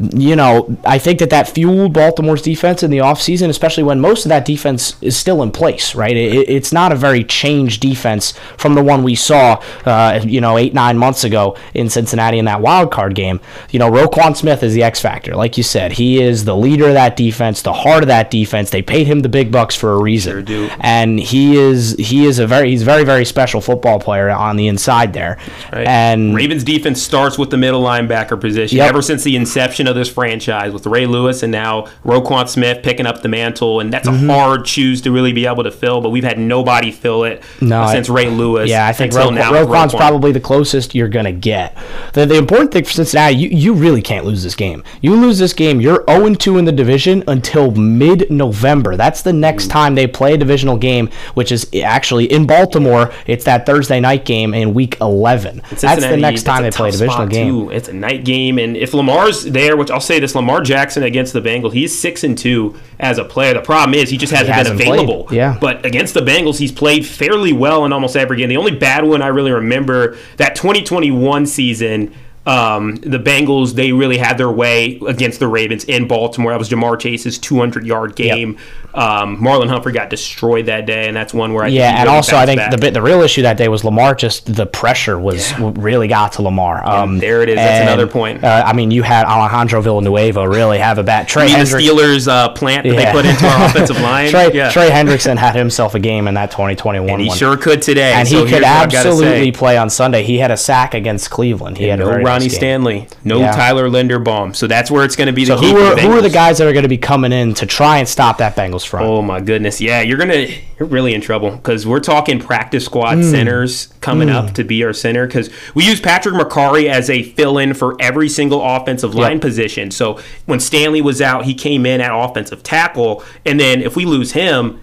Speaker 3: you know, I think that that fueled Baltimore's defense in the offseason, especially when most of that defense is still in place, right? It, it's not a very changed defense from the one we saw, uh, you know, eight, nine months ago in Cincinnati in that wild card game. You know, Roquan Smith is the X factor. Like you said, he is the leader of that defense, the heart of that defense. They paid him the big bucks for a reason.
Speaker 2: Sure do.
Speaker 3: And he is he is a very he's a very, very special football player on the inside there.
Speaker 2: Right.
Speaker 3: And
Speaker 2: Ravens defense starts with the middle linebacker position
Speaker 3: Yep.
Speaker 2: ever since the inception of this franchise with Ray Lewis and now Roquan Smith picking up the mantle, and that's
Speaker 3: Mm-hmm.
Speaker 2: a hard shoes to really be able to fill. But we've had nobody fill it
Speaker 3: No,
Speaker 2: since
Speaker 3: I-
Speaker 2: Ray Lewis.
Speaker 3: Yeah, I think
Speaker 2: now
Speaker 3: Roquan's
Speaker 2: Roquan.
Speaker 3: probably the closest you're to get. The, the important thing for Cincinnati, you, you really can't lose this game. You lose this game, you're 0 2 in the division until mid November. That's the next
Speaker 2: Mm.
Speaker 3: time they play a divisional game, which is actually in Baltimore. It's that Thursday night game in week 11. That's the next time they play a divisional game.
Speaker 2: too. It's a night game, and if Lamar's there, which I'll say this, Lamar Jackson against the Bengals, he's six and two as a player. The problem is he just hasn't,
Speaker 3: hasn't
Speaker 2: been
Speaker 3: played,
Speaker 2: available.
Speaker 3: yeah.
Speaker 2: But against the Bengals, he's played fairly well in almost every game. The only bad one I really remember that 2021 season. Um, the Bengals, they really had their way against the Ravens in Baltimore. That was Ja'Marr Chase's 200 yard game. Um, Marlon Humphrey got destroyed that day, and that's one where I think
Speaker 3: Yeah, and
Speaker 2: really
Speaker 3: also I think
Speaker 2: back.
Speaker 3: the bit the real issue that day was Lamar. Just the pressure was really got to Lamar. Um,
Speaker 2: there it is. That's
Speaker 3: and,
Speaker 2: another point.
Speaker 3: Uh, I mean, you had Alejandro Villanueva really have a bad. Trey
Speaker 2: I mean, the Steelers uh, plant that
Speaker 3: Yeah.
Speaker 2: they put into our offensive line.
Speaker 3: Trey,
Speaker 2: yeah.
Speaker 3: Trey Hendrickson had himself a game in that 2021
Speaker 2: and he
Speaker 3: one.
Speaker 2: sure could today.
Speaker 3: and
Speaker 2: so
Speaker 3: he could
Speaker 2: here's what I gotta
Speaker 3: absolutely play on Sunday. He had a sack against Cleveland. He had a
Speaker 2: no Ronnie
Speaker 3: game.
Speaker 2: Stanley, no
Speaker 3: Yeah.
Speaker 2: Tyler Linderbaum. So that's where it's going to be
Speaker 3: So
Speaker 2: the key
Speaker 3: who are
Speaker 2: the
Speaker 3: who are the guys that are going to be coming in to try and stop that Bengals front?
Speaker 2: Oh my goodness, yeah, you're gonna you're really in trouble because we're talking practice squad
Speaker 3: Mm.
Speaker 2: centers coming up to be our center because we use Patrick Mekari as a fill-in for every single offensive line position. So when Stanley was out, he came in at offensive tackle, and then if we lose him.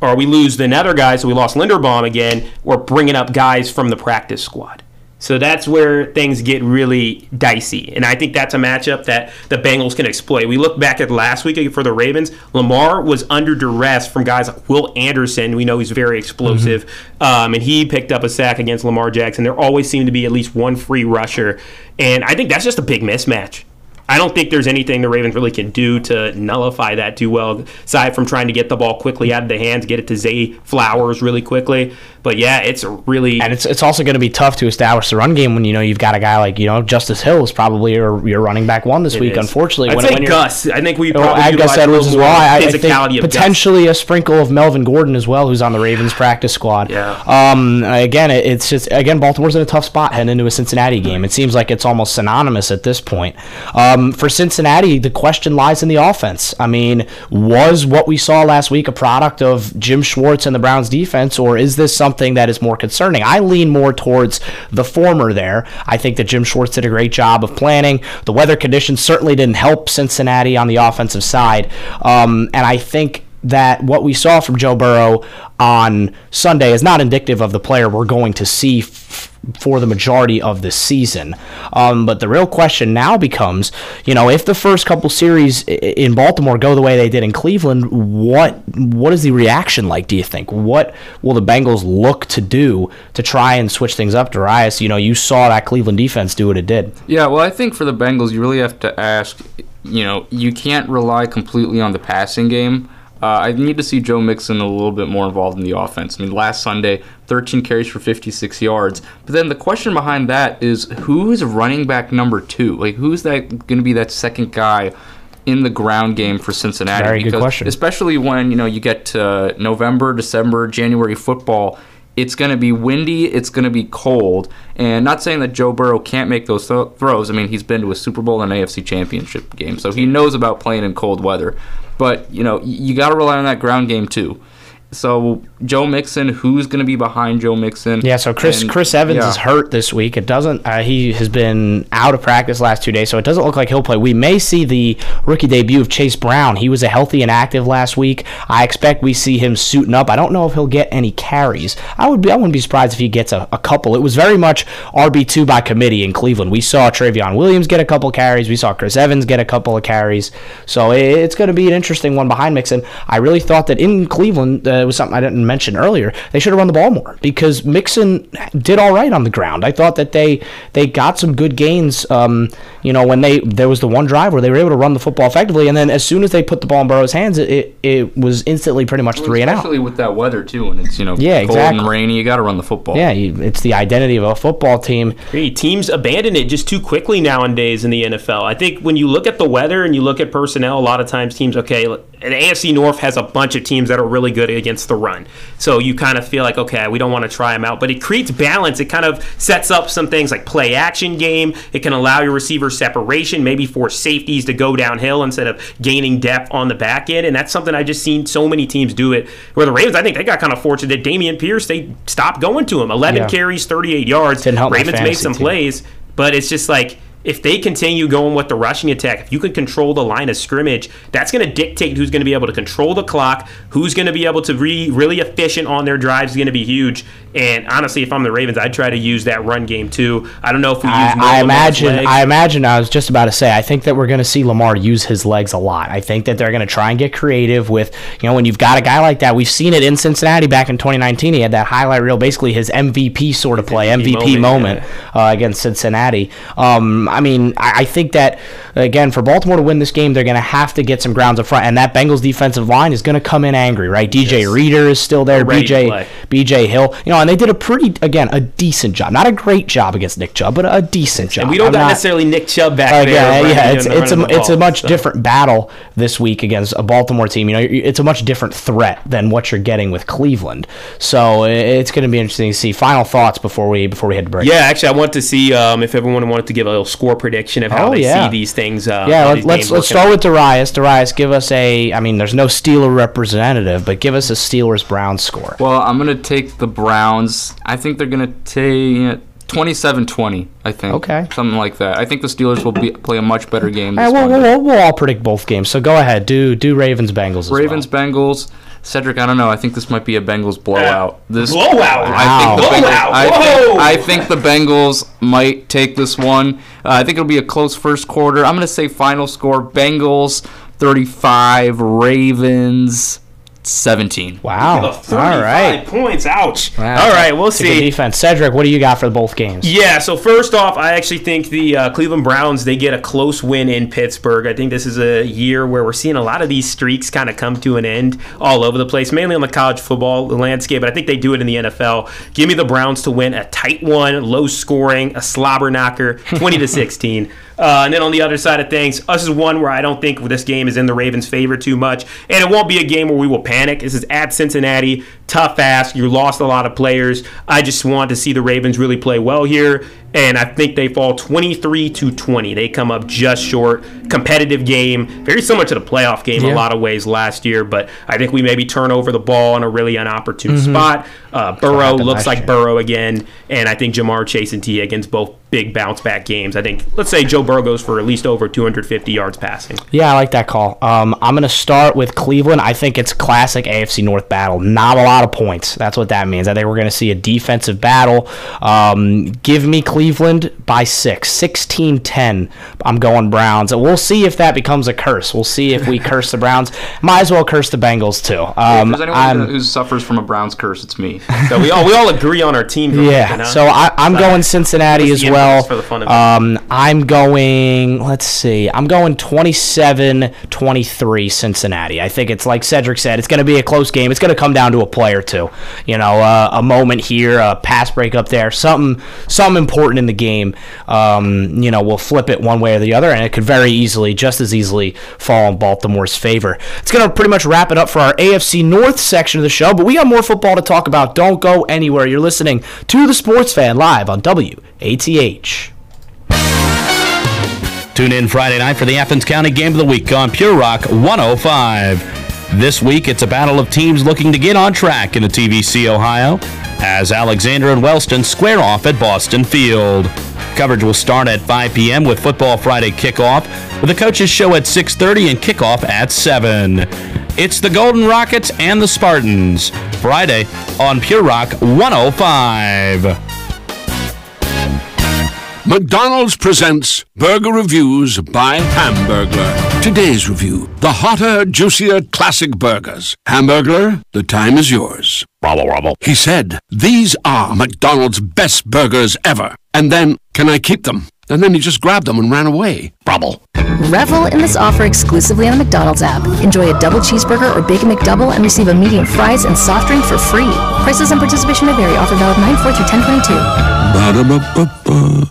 Speaker 2: Or we lose another guy, so we lost Linderbaum again. We're bringing up guys from the practice squad. So that's where things get really dicey. And I think that's a matchup that the Bengals can exploit. We look back at last week for the Ravens. Lamar was under duress from guys like Will Anderson. We know he's very explosive. Um, and he picked up a sack against Lamar Jackson. There always seemed to be at least one free rusher. And I think that's just a big mismatch. I don't think there's anything the Ravens really can do to nullify that too well, aside from trying to get the ball quickly out of the hands, get it to Zay Flowers really quickly. But yeah, it's really
Speaker 3: And it's, it's also going to be tough to establish the run game when you know you've got a guy like you know Justice Hill is probably your, your running back one this
Speaker 2: It
Speaker 3: week.
Speaker 2: is.
Speaker 3: Unfortunately,
Speaker 2: I'd
Speaker 3: when,
Speaker 2: say
Speaker 3: when
Speaker 2: Gus. I think we
Speaker 3: Oh,
Speaker 2: probably utilize
Speaker 3: Gus Edwards as well. I, I think
Speaker 2: of Gus.
Speaker 3: potentially a sprinkle of Melvin Gordon as well, who's on the Ravens practice squad.
Speaker 2: Yeah.
Speaker 3: Um. Again, it, it's just again Baltimore's in a tough spot heading into a Cincinnati game. It seems like it's almost synonymous at this point. Um. For Cincinnati, the question lies in the offense. I mean, was what we saw last week a product of Jim Schwartz and the Browns defense, or is this something that is more concerning? I lean more towards the former there. I think that Jim Schwartz did a great job of planning. The weather conditions certainly didn't help Cincinnati on the offensive side. Um, and I think that what we saw from Joe Burrow on Sunday is not indicative of the player we're going to see f- for the majority of the season. Um, but the real question now becomes, you know, if the first couple series in Baltimore go the way they did in Cleveland, what what is the reaction like? Do you think? What will the Bengals look to do to try and switch things up? Darayus, you know, you saw that Cleveland defense do what it did.
Speaker 4: Yeah, well, I think for the Bengals, you really have to ask. You know, you can't rely completely on the passing game. Uh, I need to see Joe Mixon a little bit more involved in the offense. I mean, last Sunday, 13 carries for 56 yards. But then the question behind that is who's running back number two? Like, who's that going to be that second guy in the ground game for Cincinnati?
Speaker 3: Very good question.
Speaker 4: Especially when you know you get to November, December, January football. It's going to be windy. It's going to be cold. And not saying that Joe Burrow can't make those th- throws. I mean, he's been to a Super Bowl and an AFC Championship game, so he knows about playing in cold weather. But you know, you got to rely on that ground game too. So Joe Mixon, who's going to be behind Joe Mixon?
Speaker 3: Yeah, so Chris
Speaker 4: And-
Speaker 3: Chris Evans
Speaker 4: yeah.
Speaker 3: is hurt this week. It doesn't. Uh, he has been out of practice last two days, so it doesn't look like he'll play. We may see the rookie debut of Chase Brown. He was a healthy and active last week. I expect we see him suiting up. I don't know if he'll get any carries. I would be. I wouldn't be surprised if he gets a, a couple. It was very much RB two by committee in Cleveland. We saw Trayveon Williams get a couple carries. We saw Chris Evans get a couple of carries. So it- it's going to be an interesting one behind Mixon. I really thought that in Cleveland uh, it was something I didn't mention earlier. They should have run the ball more because Mixon did all right on the ground. I thought that they they got some good gains. Um, you know, when they there was the one drive where they were able to run the football effectively, and then as soon as they put the ball in Burrow's hands, it it, it was instantly pretty much three and out.
Speaker 4: Especially with that weather too, and it's you know
Speaker 3: Yeah,
Speaker 4: cold
Speaker 3: exactly.
Speaker 4: and rainy. You got to run the football.
Speaker 3: Yeah, you, it's the identity of a football team.
Speaker 2: Hey, teams abandon it just too quickly nowadays in the NFL. I think when you look at the weather and you look at personnel, a lot of times teams, okay, and AFC North has a bunch of teams that are really good against the run. So you kind of feel like, okay, we don't want to try them out. But it creates balance. It kind of sets up some things like play action game. It can allow your receiver separation, maybe for safeties to go downhill instead of gaining depth on the back end. And that's something I just seen so many teams do it. Where the Ravens, I think they got kind of fortunate that Dameon Pierce, they stopped going to him. 11
Speaker 3: Yeah.
Speaker 2: carries, 38 yards.
Speaker 3: Didn't help my
Speaker 2: Ravens made some
Speaker 3: team.
Speaker 2: plays, but it's just like if they continue going with the rushing attack, if you can control the line of scrimmage, that's going to dictate who's going to be able to control the clock, who's going to be able to be really efficient on their drives is going to be huge. And honestly, if I'm the Ravens, I'd try to use that run game too. I don't know if we use
Speaker 3: I, I imagine. I imagine. I was just about to say. I think that we're going to see Lamar use his legs a lot. I think that they're going to try and get creative with, you know, when you've got a guy like that. We've seen it in Cincinnati back in 2019. He had that highlight reel, basically his MVP sort of play, MVP,
Speaker 2: MVP
Speaker 3: moment,
Speaker 2: moment,
Speaker 3: uh, against Cincinnati. Um, I mean, I, I think that again for Baltimore to win this game, they're going to have to get some grounds up front, and that Bengals defensive line is going to come in angry, right? DJ Reader is still there. BJ
Speaker 2: play.
Speaker 3: BJ Hill, you know, and they did a pretty again a decent job, not a great job against Nick Chubb, but a decent job.
Speaker 2: and we don't got
Speaker 3: not-
Speaker 2: necessarily Nick Chubb back
Speaker 3: uh,
Speaker 2: there.
Speaker 3: yeah, yeah, it's it's a
Speaker 2: the
Speaker 3: it's a much
Speaker 2: so.
Speaker 3: different battle this week against a Baltimore team. You know, it's a much different threat than what you're getting with Cleveland. So it's going to be interesting to see. Final thoughts before we before we head to break.
Speaker 2: Yeah, actually, I want to see um, if everyone wanted to give a little score prediction of how
Speaker 3: Oh,
Speaker 2: they
Speaker 3: yeah.
Speaker 2: see these things. Uh,
Speaker 3: yeah, let,
Speaker 2: these
Speaker 3: let's let's
Speaker 2: working
Speaker 3: start with Darayus. Darayus, give us a. I mean, there's no Steeler representative, but give us a Steelers Browns score.
Speaker 4: Well, I'm gonna take the Browns. I think they're gonna take 27-20. I think.
Speaker 3: Okay.
Speaker 4: Something like that. I think the Steelers will be, play a much better game.
Speaker 3: All
Speaker 4: This
Speaker 3: right, we'll, we'll, we'll all predict both games. So go ahead. Do do Ravens Bengals. As
Speaker 4: Ravens,
Speaker 3: Well.
Speaker 4: Bengals. Sedric, I don't know. I think this might be a Bengals blowout. This
Speaker 2: Blowout?
Speaker 4: I think the
Speaker 2: Blowout?
Speaker 4: Bengals, I,
Speaker 2: Whoa!
Speaker 4: think, I think the Bengals might take this one. Uh, I think it'll be a close first quarter. I'm going to say final score: Bengals 35, Ravens 17.
Speaker 3: Wow.
Speaker 2: The
Speaker 3: All
Speaker 2: 35
Speaker 3: right.
Speaker 2: points. Ouch.
Speaker 3: Wow.
Speaker 2: All right, we'll
Speaker 3: It's a
Speaker 2: see.
Speaker 3: defense. Sedric, what do you got for both games?
Speaker 2: Yeah, so first off, I actually think the uh, Cleveland Browns they get a close win in Pittsburgh. I think this is a year where we're seeing a lot of these streaks kind of come to an end all over the place, mainly on the college football landscape, but I think they do it in the NFL. Give me the Browns to win a tight one, low scoring, a slobber knocker, 20 to 16. Uh, and then on the other side of things, us is one where I don't think this game is in the Ravens' favor too much, and it won't be a game where we will panic. This is at Cincinnati, tough ask. You lost a lot of players. I just want to see the Ravens really play well here, and I think they fall 23 to 20. They come up just short. Competitive game, very similar to the playoff game in
Speaker 3: Yeah.
Speaker 2: a lot of ways last year, but I think we maybe turn over the ball in a really inopportune spot. Uh, Burrow looks like
Speaker 3: year.
Speaker 2: Burrow again, and I think Ja'Marr Chase and Tee Higgins both big bounce back games. I think let's say Joe Burrow goes for at least over 250 yards passing.
Speaker 3: Yeah, I like that call. Um, I'm going to start with Cleveland. I think it's classic AFC North battle. Not a lot of points. That's what that means. I think we're going to see a defensive battle. Um, give me Cleveland by six. 16 10. I'm going Browns. And We'll see if that becomes a curse. We'll see if we curse the Browns. Might as well curse the Bengals, too. Um,
Speaker 4: if there's anyone
Speaker 3: I'm-
Speaker 4: who suffers from a Browns curse, it's me.
Speaker 2: So we all we all agree on our team.
Speaker 3: Here, yeah, so I, I'm going Cincinnati as well.
Speaker 2: for the fun of it?
Speaker 3: Um, I'm going, let's see, I'm going 27 23 Cincinnati. I think it's like Sedric said, it's going to be a close game. It's going to come down to a play or two. You know, uh, a moment here, a pass break up there, something something important in the game. Um, you know, we'll flip it one way or the other, and it could very easily, just as easily, fall in Baltimore's favor. It's going to pretty much wrap it up for our AFC North section of the show, but we got more football to talk about. Don't go anywhere. You're listening to The Sports Fan live on WATH.
Speaker 11: Tune in Friday night for the Athens County Game of the Week on Pure Rock 105. This week, it's a battle of teams looking to get on track in the TVC Ohio as Alexander and Wellston square off at Boston Field. Coverage will start at 5 p.m. with Football Friday kickoff, with the coaches show at 6:30 and kickoff at 7. It's the Golden Rockets and the Spartans. Friday on Pure Rock 105.
Speaker 12: McDonald's presents Burger Reviews by Hamburglar. Today's review the hotter, juicier classic burgers. Hamburglar, the time is yours. Robble, robble. He said, These are McDonald's best burgers ever. And then, can I keep them? And then he just grabbed them and ran away. Robble.
Speaker 13: Revel in this offer exclusively on the McDonald's app. Enjoy a double cheeseburger or Big McDouble and receive a medium fries and soft drink for free. Prices and participation may vary. Offer valid 9 4 through 1022.
Speaker 12: Ba-da-ba-ba-ba.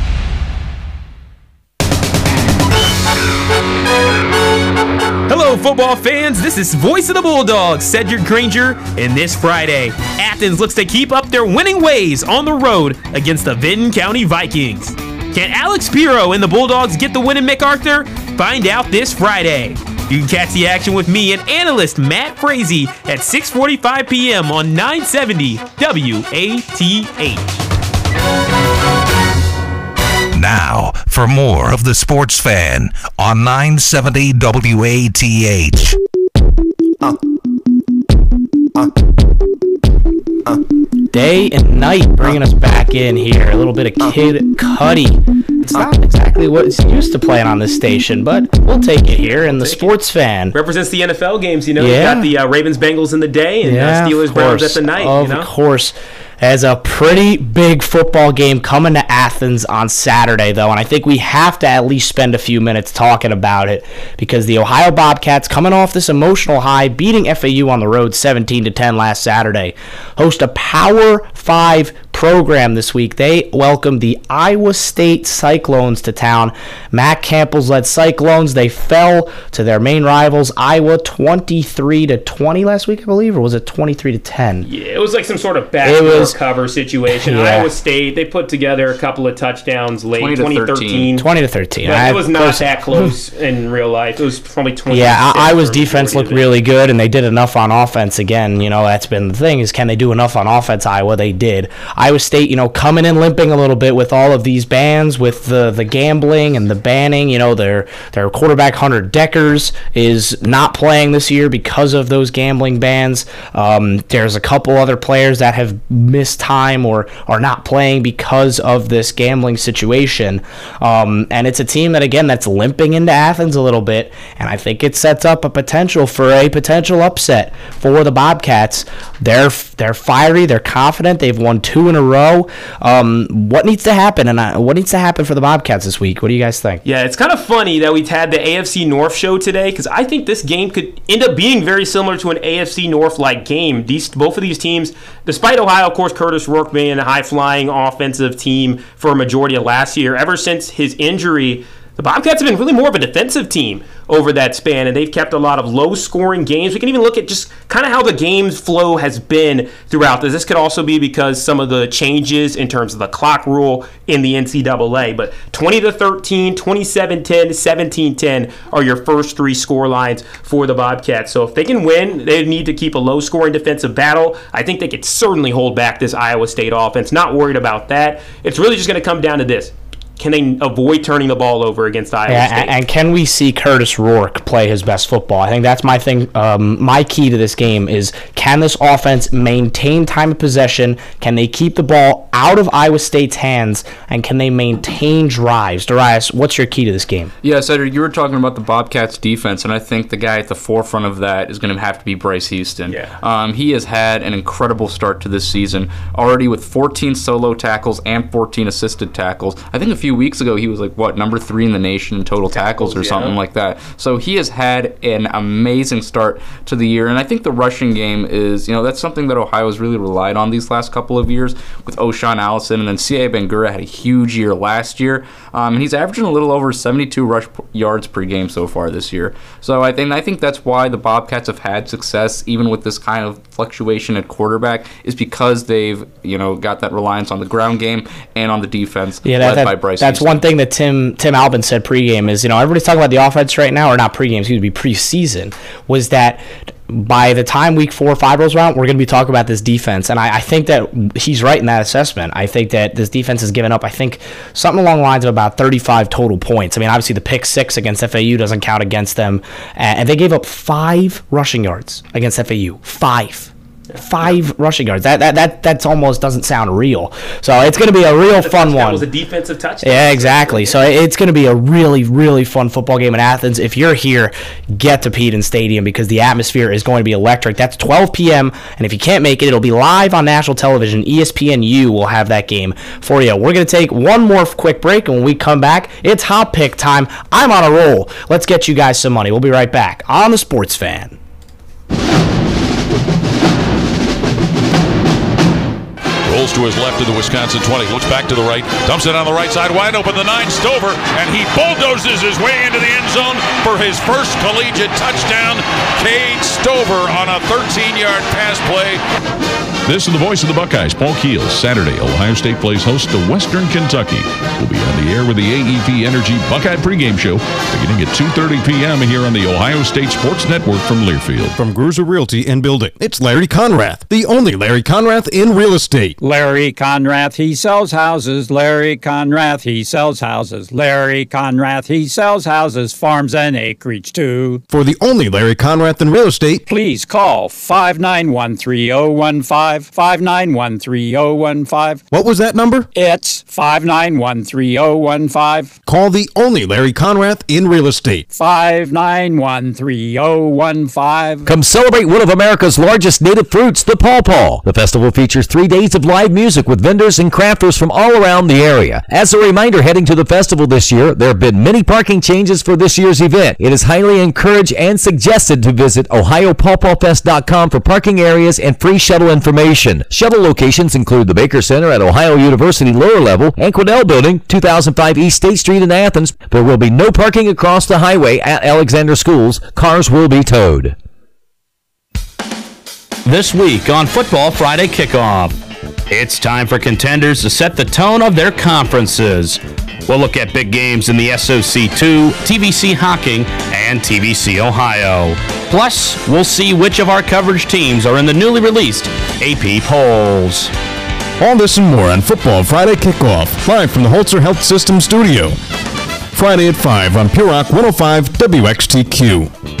Speaker 2: Hello, football fans. This is Voice of the Bulldogs, Sedric Granger, and this Friday, Athens looks to keep up their winning ways on the road against the Vinton County Vikings. Can Alex Piro and the Bulldogs get the win in McArthur? Find out this Friday. You can catch the action with me and analyst Matt Frazee at 6:45 p.m. on 970 WATH.
Speaker 1: Now, for more of the Sports Fan on 970 WATH.
Speaker 3: Day and night bringing us back in here. A little bit of Kid Cudi. It's not exactly what it's used to playing on this station, but we'll take it here. And the sports fan.
Speaker 2: Represents the NFL games, you know.
Speaker 3: Yeah.
Speaker 2: You got the uh, Ravens Bengals in the day and
Speaker 3: Yeah,
Speaker 2: uh, Steelers
Speaker 3: of
Speaker 2: Browns at the night.
Speaker 3: Of
Speaker 2: you know?
Speaker 3: course. As a pretty big football game coming to Athens on Saturday, though, and I think we have to at least spend a few minutes talking about it because the Ohio Bobcats, coming off this emotional high, beating FAU on the road 17 to 10 last Saturday, host a Power Five program this week. They welcome the Iowa State Cyclones to town. Matt Campbell's led Cyclones. They fell to their main rivals, Iowa, 23 to 20 last week, I believe, or was it 23 to 10?
Speaker 2: Yeah, it was like some sort of
Speaker 3: It
Speaker 2: backdoor
Speaker 3: was-
Speaker 2: cover situation.
Speaker 3: Yeah.
Speaker 2: Iowa State, they put together a couple of touchdowns late
Speaker 4: 20 to
Speaker 2: 2013.
Speaker 3: 20 to 13.
Speaker 2: But it was not
Speaker 3: close-
Speaker 2: that close in real life. It was probably 20.
Speaker 3: Yeah, I, Iowa's defense looked really good, and they did enough on offense. Again, you know that's been the thing is can they do enough on offense? Iowa, they did. Iowa State, you know, coming in limping a little bit with all of these bans, with the the gambling and the banning. You know, their their quarterback Hunter Dekkers is not playing this year because of those gambling bans. Um, there's a couple other players that have missed time or are not playing because of this gambling situation. Um, and it's a team that again that's limping into Athens a little bit, and I think it sets up a potential for a potential upset for the Bobcats. They're they're fiery, they're confident, they've won two in a row. Um, what needs to happen, and I, what needs to happen for the Bobcats this week? What do you guys think?
Speaker 2: Yeah, it's kind of funny that we had the AFC North show today because I think this game could end up being very similar to an AFC North like game. These both of these teams, despite Ohio, of course, Kurtis Rourke being a high flying offensive team for a majority of last year, ever since his injury. The Bobcats have been really more of a defensive team over that span, and they've kept a lot of low scoring games. We can even look at just kind of how the game's flow has been throughout this. This could also be because some of the changes in terms of the clock rule in the NCAA. But 20 to 13, 27 10, 17 10 are your first three score lines for the Bobcats. So if they can win, they need to keep a low scoring defensive battle. I think they could certainly hold back this Iowa State offense. Not worried about that. It's really just going to come down to this. Can they avoid turning the ball over against Iowa
Speaker 3: Yeah,
Speaker 2: State?
Speaker 3: and, and can we see Kurtis Rourke play his best football? I think that's my thing. Um, my key to this game is can this offense maintain time of possession? Can they keep the ball out of Iowa State's hands? And can they maintain drives? Darayus, what's your key to this game?
Speaker 4: Yeah, Sedric, you were talking about the Bobcats defense, and I think the guy at the forefront of that is going to have to be Bryce Houston. Yeah. Um, he has had an incredible start to this season, already with 14 solo tackles and 14 assisted tackles. I think a few few weeks ago, he was like what number three in the nation in total tackles, or
Speaker 2: yeah.
Speaker 4: something like that. So he has had an amazing start to the year, and I think the rushing game is you know that's something that Ohio has really relied on these last couple of years with O'Shaan Allison, and then Sieh Bangura had a huge year last year, um, and he's averaging a little over 72 rush p- yards per game so far this year. So I think I think that's why the Bobcats have had success even with this kind of fluctuation at quarterback is because they've you know got that reliance on the ground game and on the defense
Speaker 3: Yeah,
Speaker 4: led
Speaker 3: that,
Speaker 4: by
Speaker 3: that, That's one thing that Tim Tim Albin said pregame is you know everybody's talking about the offense right now or not pregame excuse me preseason was that by the time week four or five rolls around we're going to be talking about this defense. And I, I think that he's right in that assessment. I think that this defense has given up I think something along the lines of about 35 total points. I mean obviously the pick six against FAU doesn't count against them. And and they gave up five rushing yards against FAU five five rushing yards that that that that's almost doesn't sound real so it's going to be a real fun
Speaker 2: That
Speaker 3: one
Speaker 2: was a defensive touchdown.
Speaker 3: yeah, exactly. So it's going to be a really, really fun football game in Athens. If you're here, get to Peden Stadium because the atmosphere is going to be electric. That's 12 p.m. And if you can't make it, it'll be live on national television. ESPNU will have that game for you. We're going to take one more quick break, and when we come back, it's hot pick time. I'm on a roll. Let's get you guys some money. We'll be right back on the Sports Fan.
Speaker 14: Rolls to his left to the Wisconsin 20. Looks back to the right. Dumps it on the right side. Wide open. The nine Stover. And he bulldozes his way into the end zone for his first collegiate touchdown. Cade Stover on a 13 yard pass play.
Speaker 15: This is the voice of the Buckeyes, Paul Keels. Saturday, Ohio State plays host to Western Kentucky. We'll be on the air with the AEP Energy Buckeye pregame show beginning at 2.30 p.m. here on the Ohio State Sports Network from Learfield.
Speaker 16: From Gruser Realty and Building, it's Larry Conrath, the only Larry Conrath in real estate.
Speaker 17: Larry Conrath, he sells houses. Larry Conrath, he sells houses. Larry Conrath, he sells houses, farms, and acreage too.
Speaker 16: For the only Larry Conrath in real estate,
Speaker 17: Please call 591 3015. 591 3015.
Speaker 16: what was that number?
Speaker 17: It's 591 3015.
Speaker 16: Call the only Larry Conrath in real estate.
Speaker 17: 591 3015.
Speaker 9: Come celebrate one of America's largest native fruits, the pawpaw. The festival features three days of live music with vendors and crafters from all around the area. As a reminder, heading to the festival this year, there have been many parking changes for this year's event. It is highly encouraged and suggested to visit OhioPawPawFest.com for parking areas and free shuttle information. Shuttle locations include the Baker Center at Ohio University lower level and Quiddell Building, 2005 East State Street in Athens. There will be no parking across the highway at Alexander Schools. Cars will be towed.
Speaker 11: This week on Football Friday Kickoff, it's time for contenders to set the tone of their conferences. We'll look at big games in the SOC2, TVC Hocking, and TVC Ohio. Plus, we'll see which of our coverage teams are in the newly released AP polls.
Speaker 16: All this and more on Football Friday Kickoff, live from the Holzer Health System studio. Friday at 5 on Pure Rock 105 WXTQ.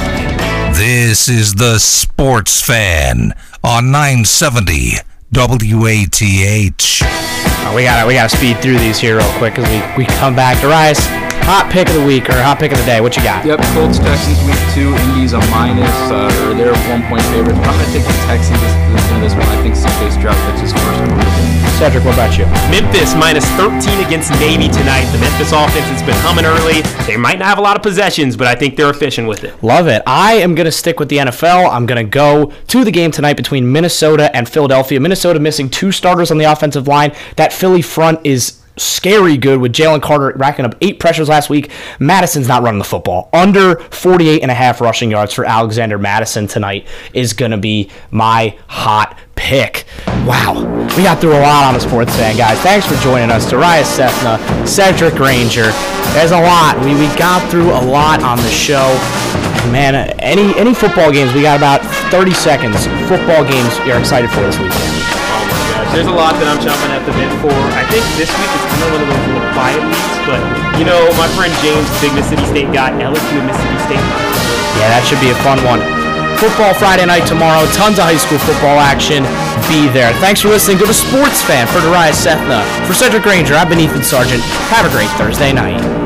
Speaker 1: This is the Sports Fan on 970 WATH.
Speaker 3: Oh, we got to we got to speed through these here real quick as we, we come back. Darayus, hot pick of the week or hot pick of the day. What you got?
Speaker 4: Yep, Colts Texans week two. Indy's a minus, uh, or they're one point favorites. I'm gonna take the Texans this, this, in this one. I think CJ Stroud gets his first one.
Speaker 3: Sedric, what about you?
Speaker 2: Memphis minus 13 against Navy tonight. The Memphis offense has been humming early. They might not have a lot of possessions, but I think they're efficient with it.
Speaker 3: Love it. I am going to stick with the NFL. I'm going to go to the game tonight between Minnesota and Philadelphia. Minnesota missing two starters on the offensive line. That Philly front is scary good with Jalen Carter racking up eight pressures last week. Mattison's not running the football. Under 48 and a half rushing yards for Alexander Mattison tonight is going to be my hot pick. Wow. We got through a lot on the sports fan, guys. Thanks for joining us. Darayus Sethna, Sedric Granger. There's a lot. We, we got through a lot on the show. Man, any any football games, we got about 30 seconds. Football games you're excited for this weekend.
Speaker 2: There's a lot that I'm chomping at the bit for. I think this week is kind of one of those little quiet weeks, but you know, my friend James, big Mississippi State guy, LSU and Mississippi State.
Speaker 3: Yeah, that should be a fun one. Football Friday night tomorrow. Tons of high school football action. Be there. Thanks for listening Go to Sports Fan for Darayus Sethna. For Sedric Granger, I've been Ethan Sargeant. Have a great Thursday night.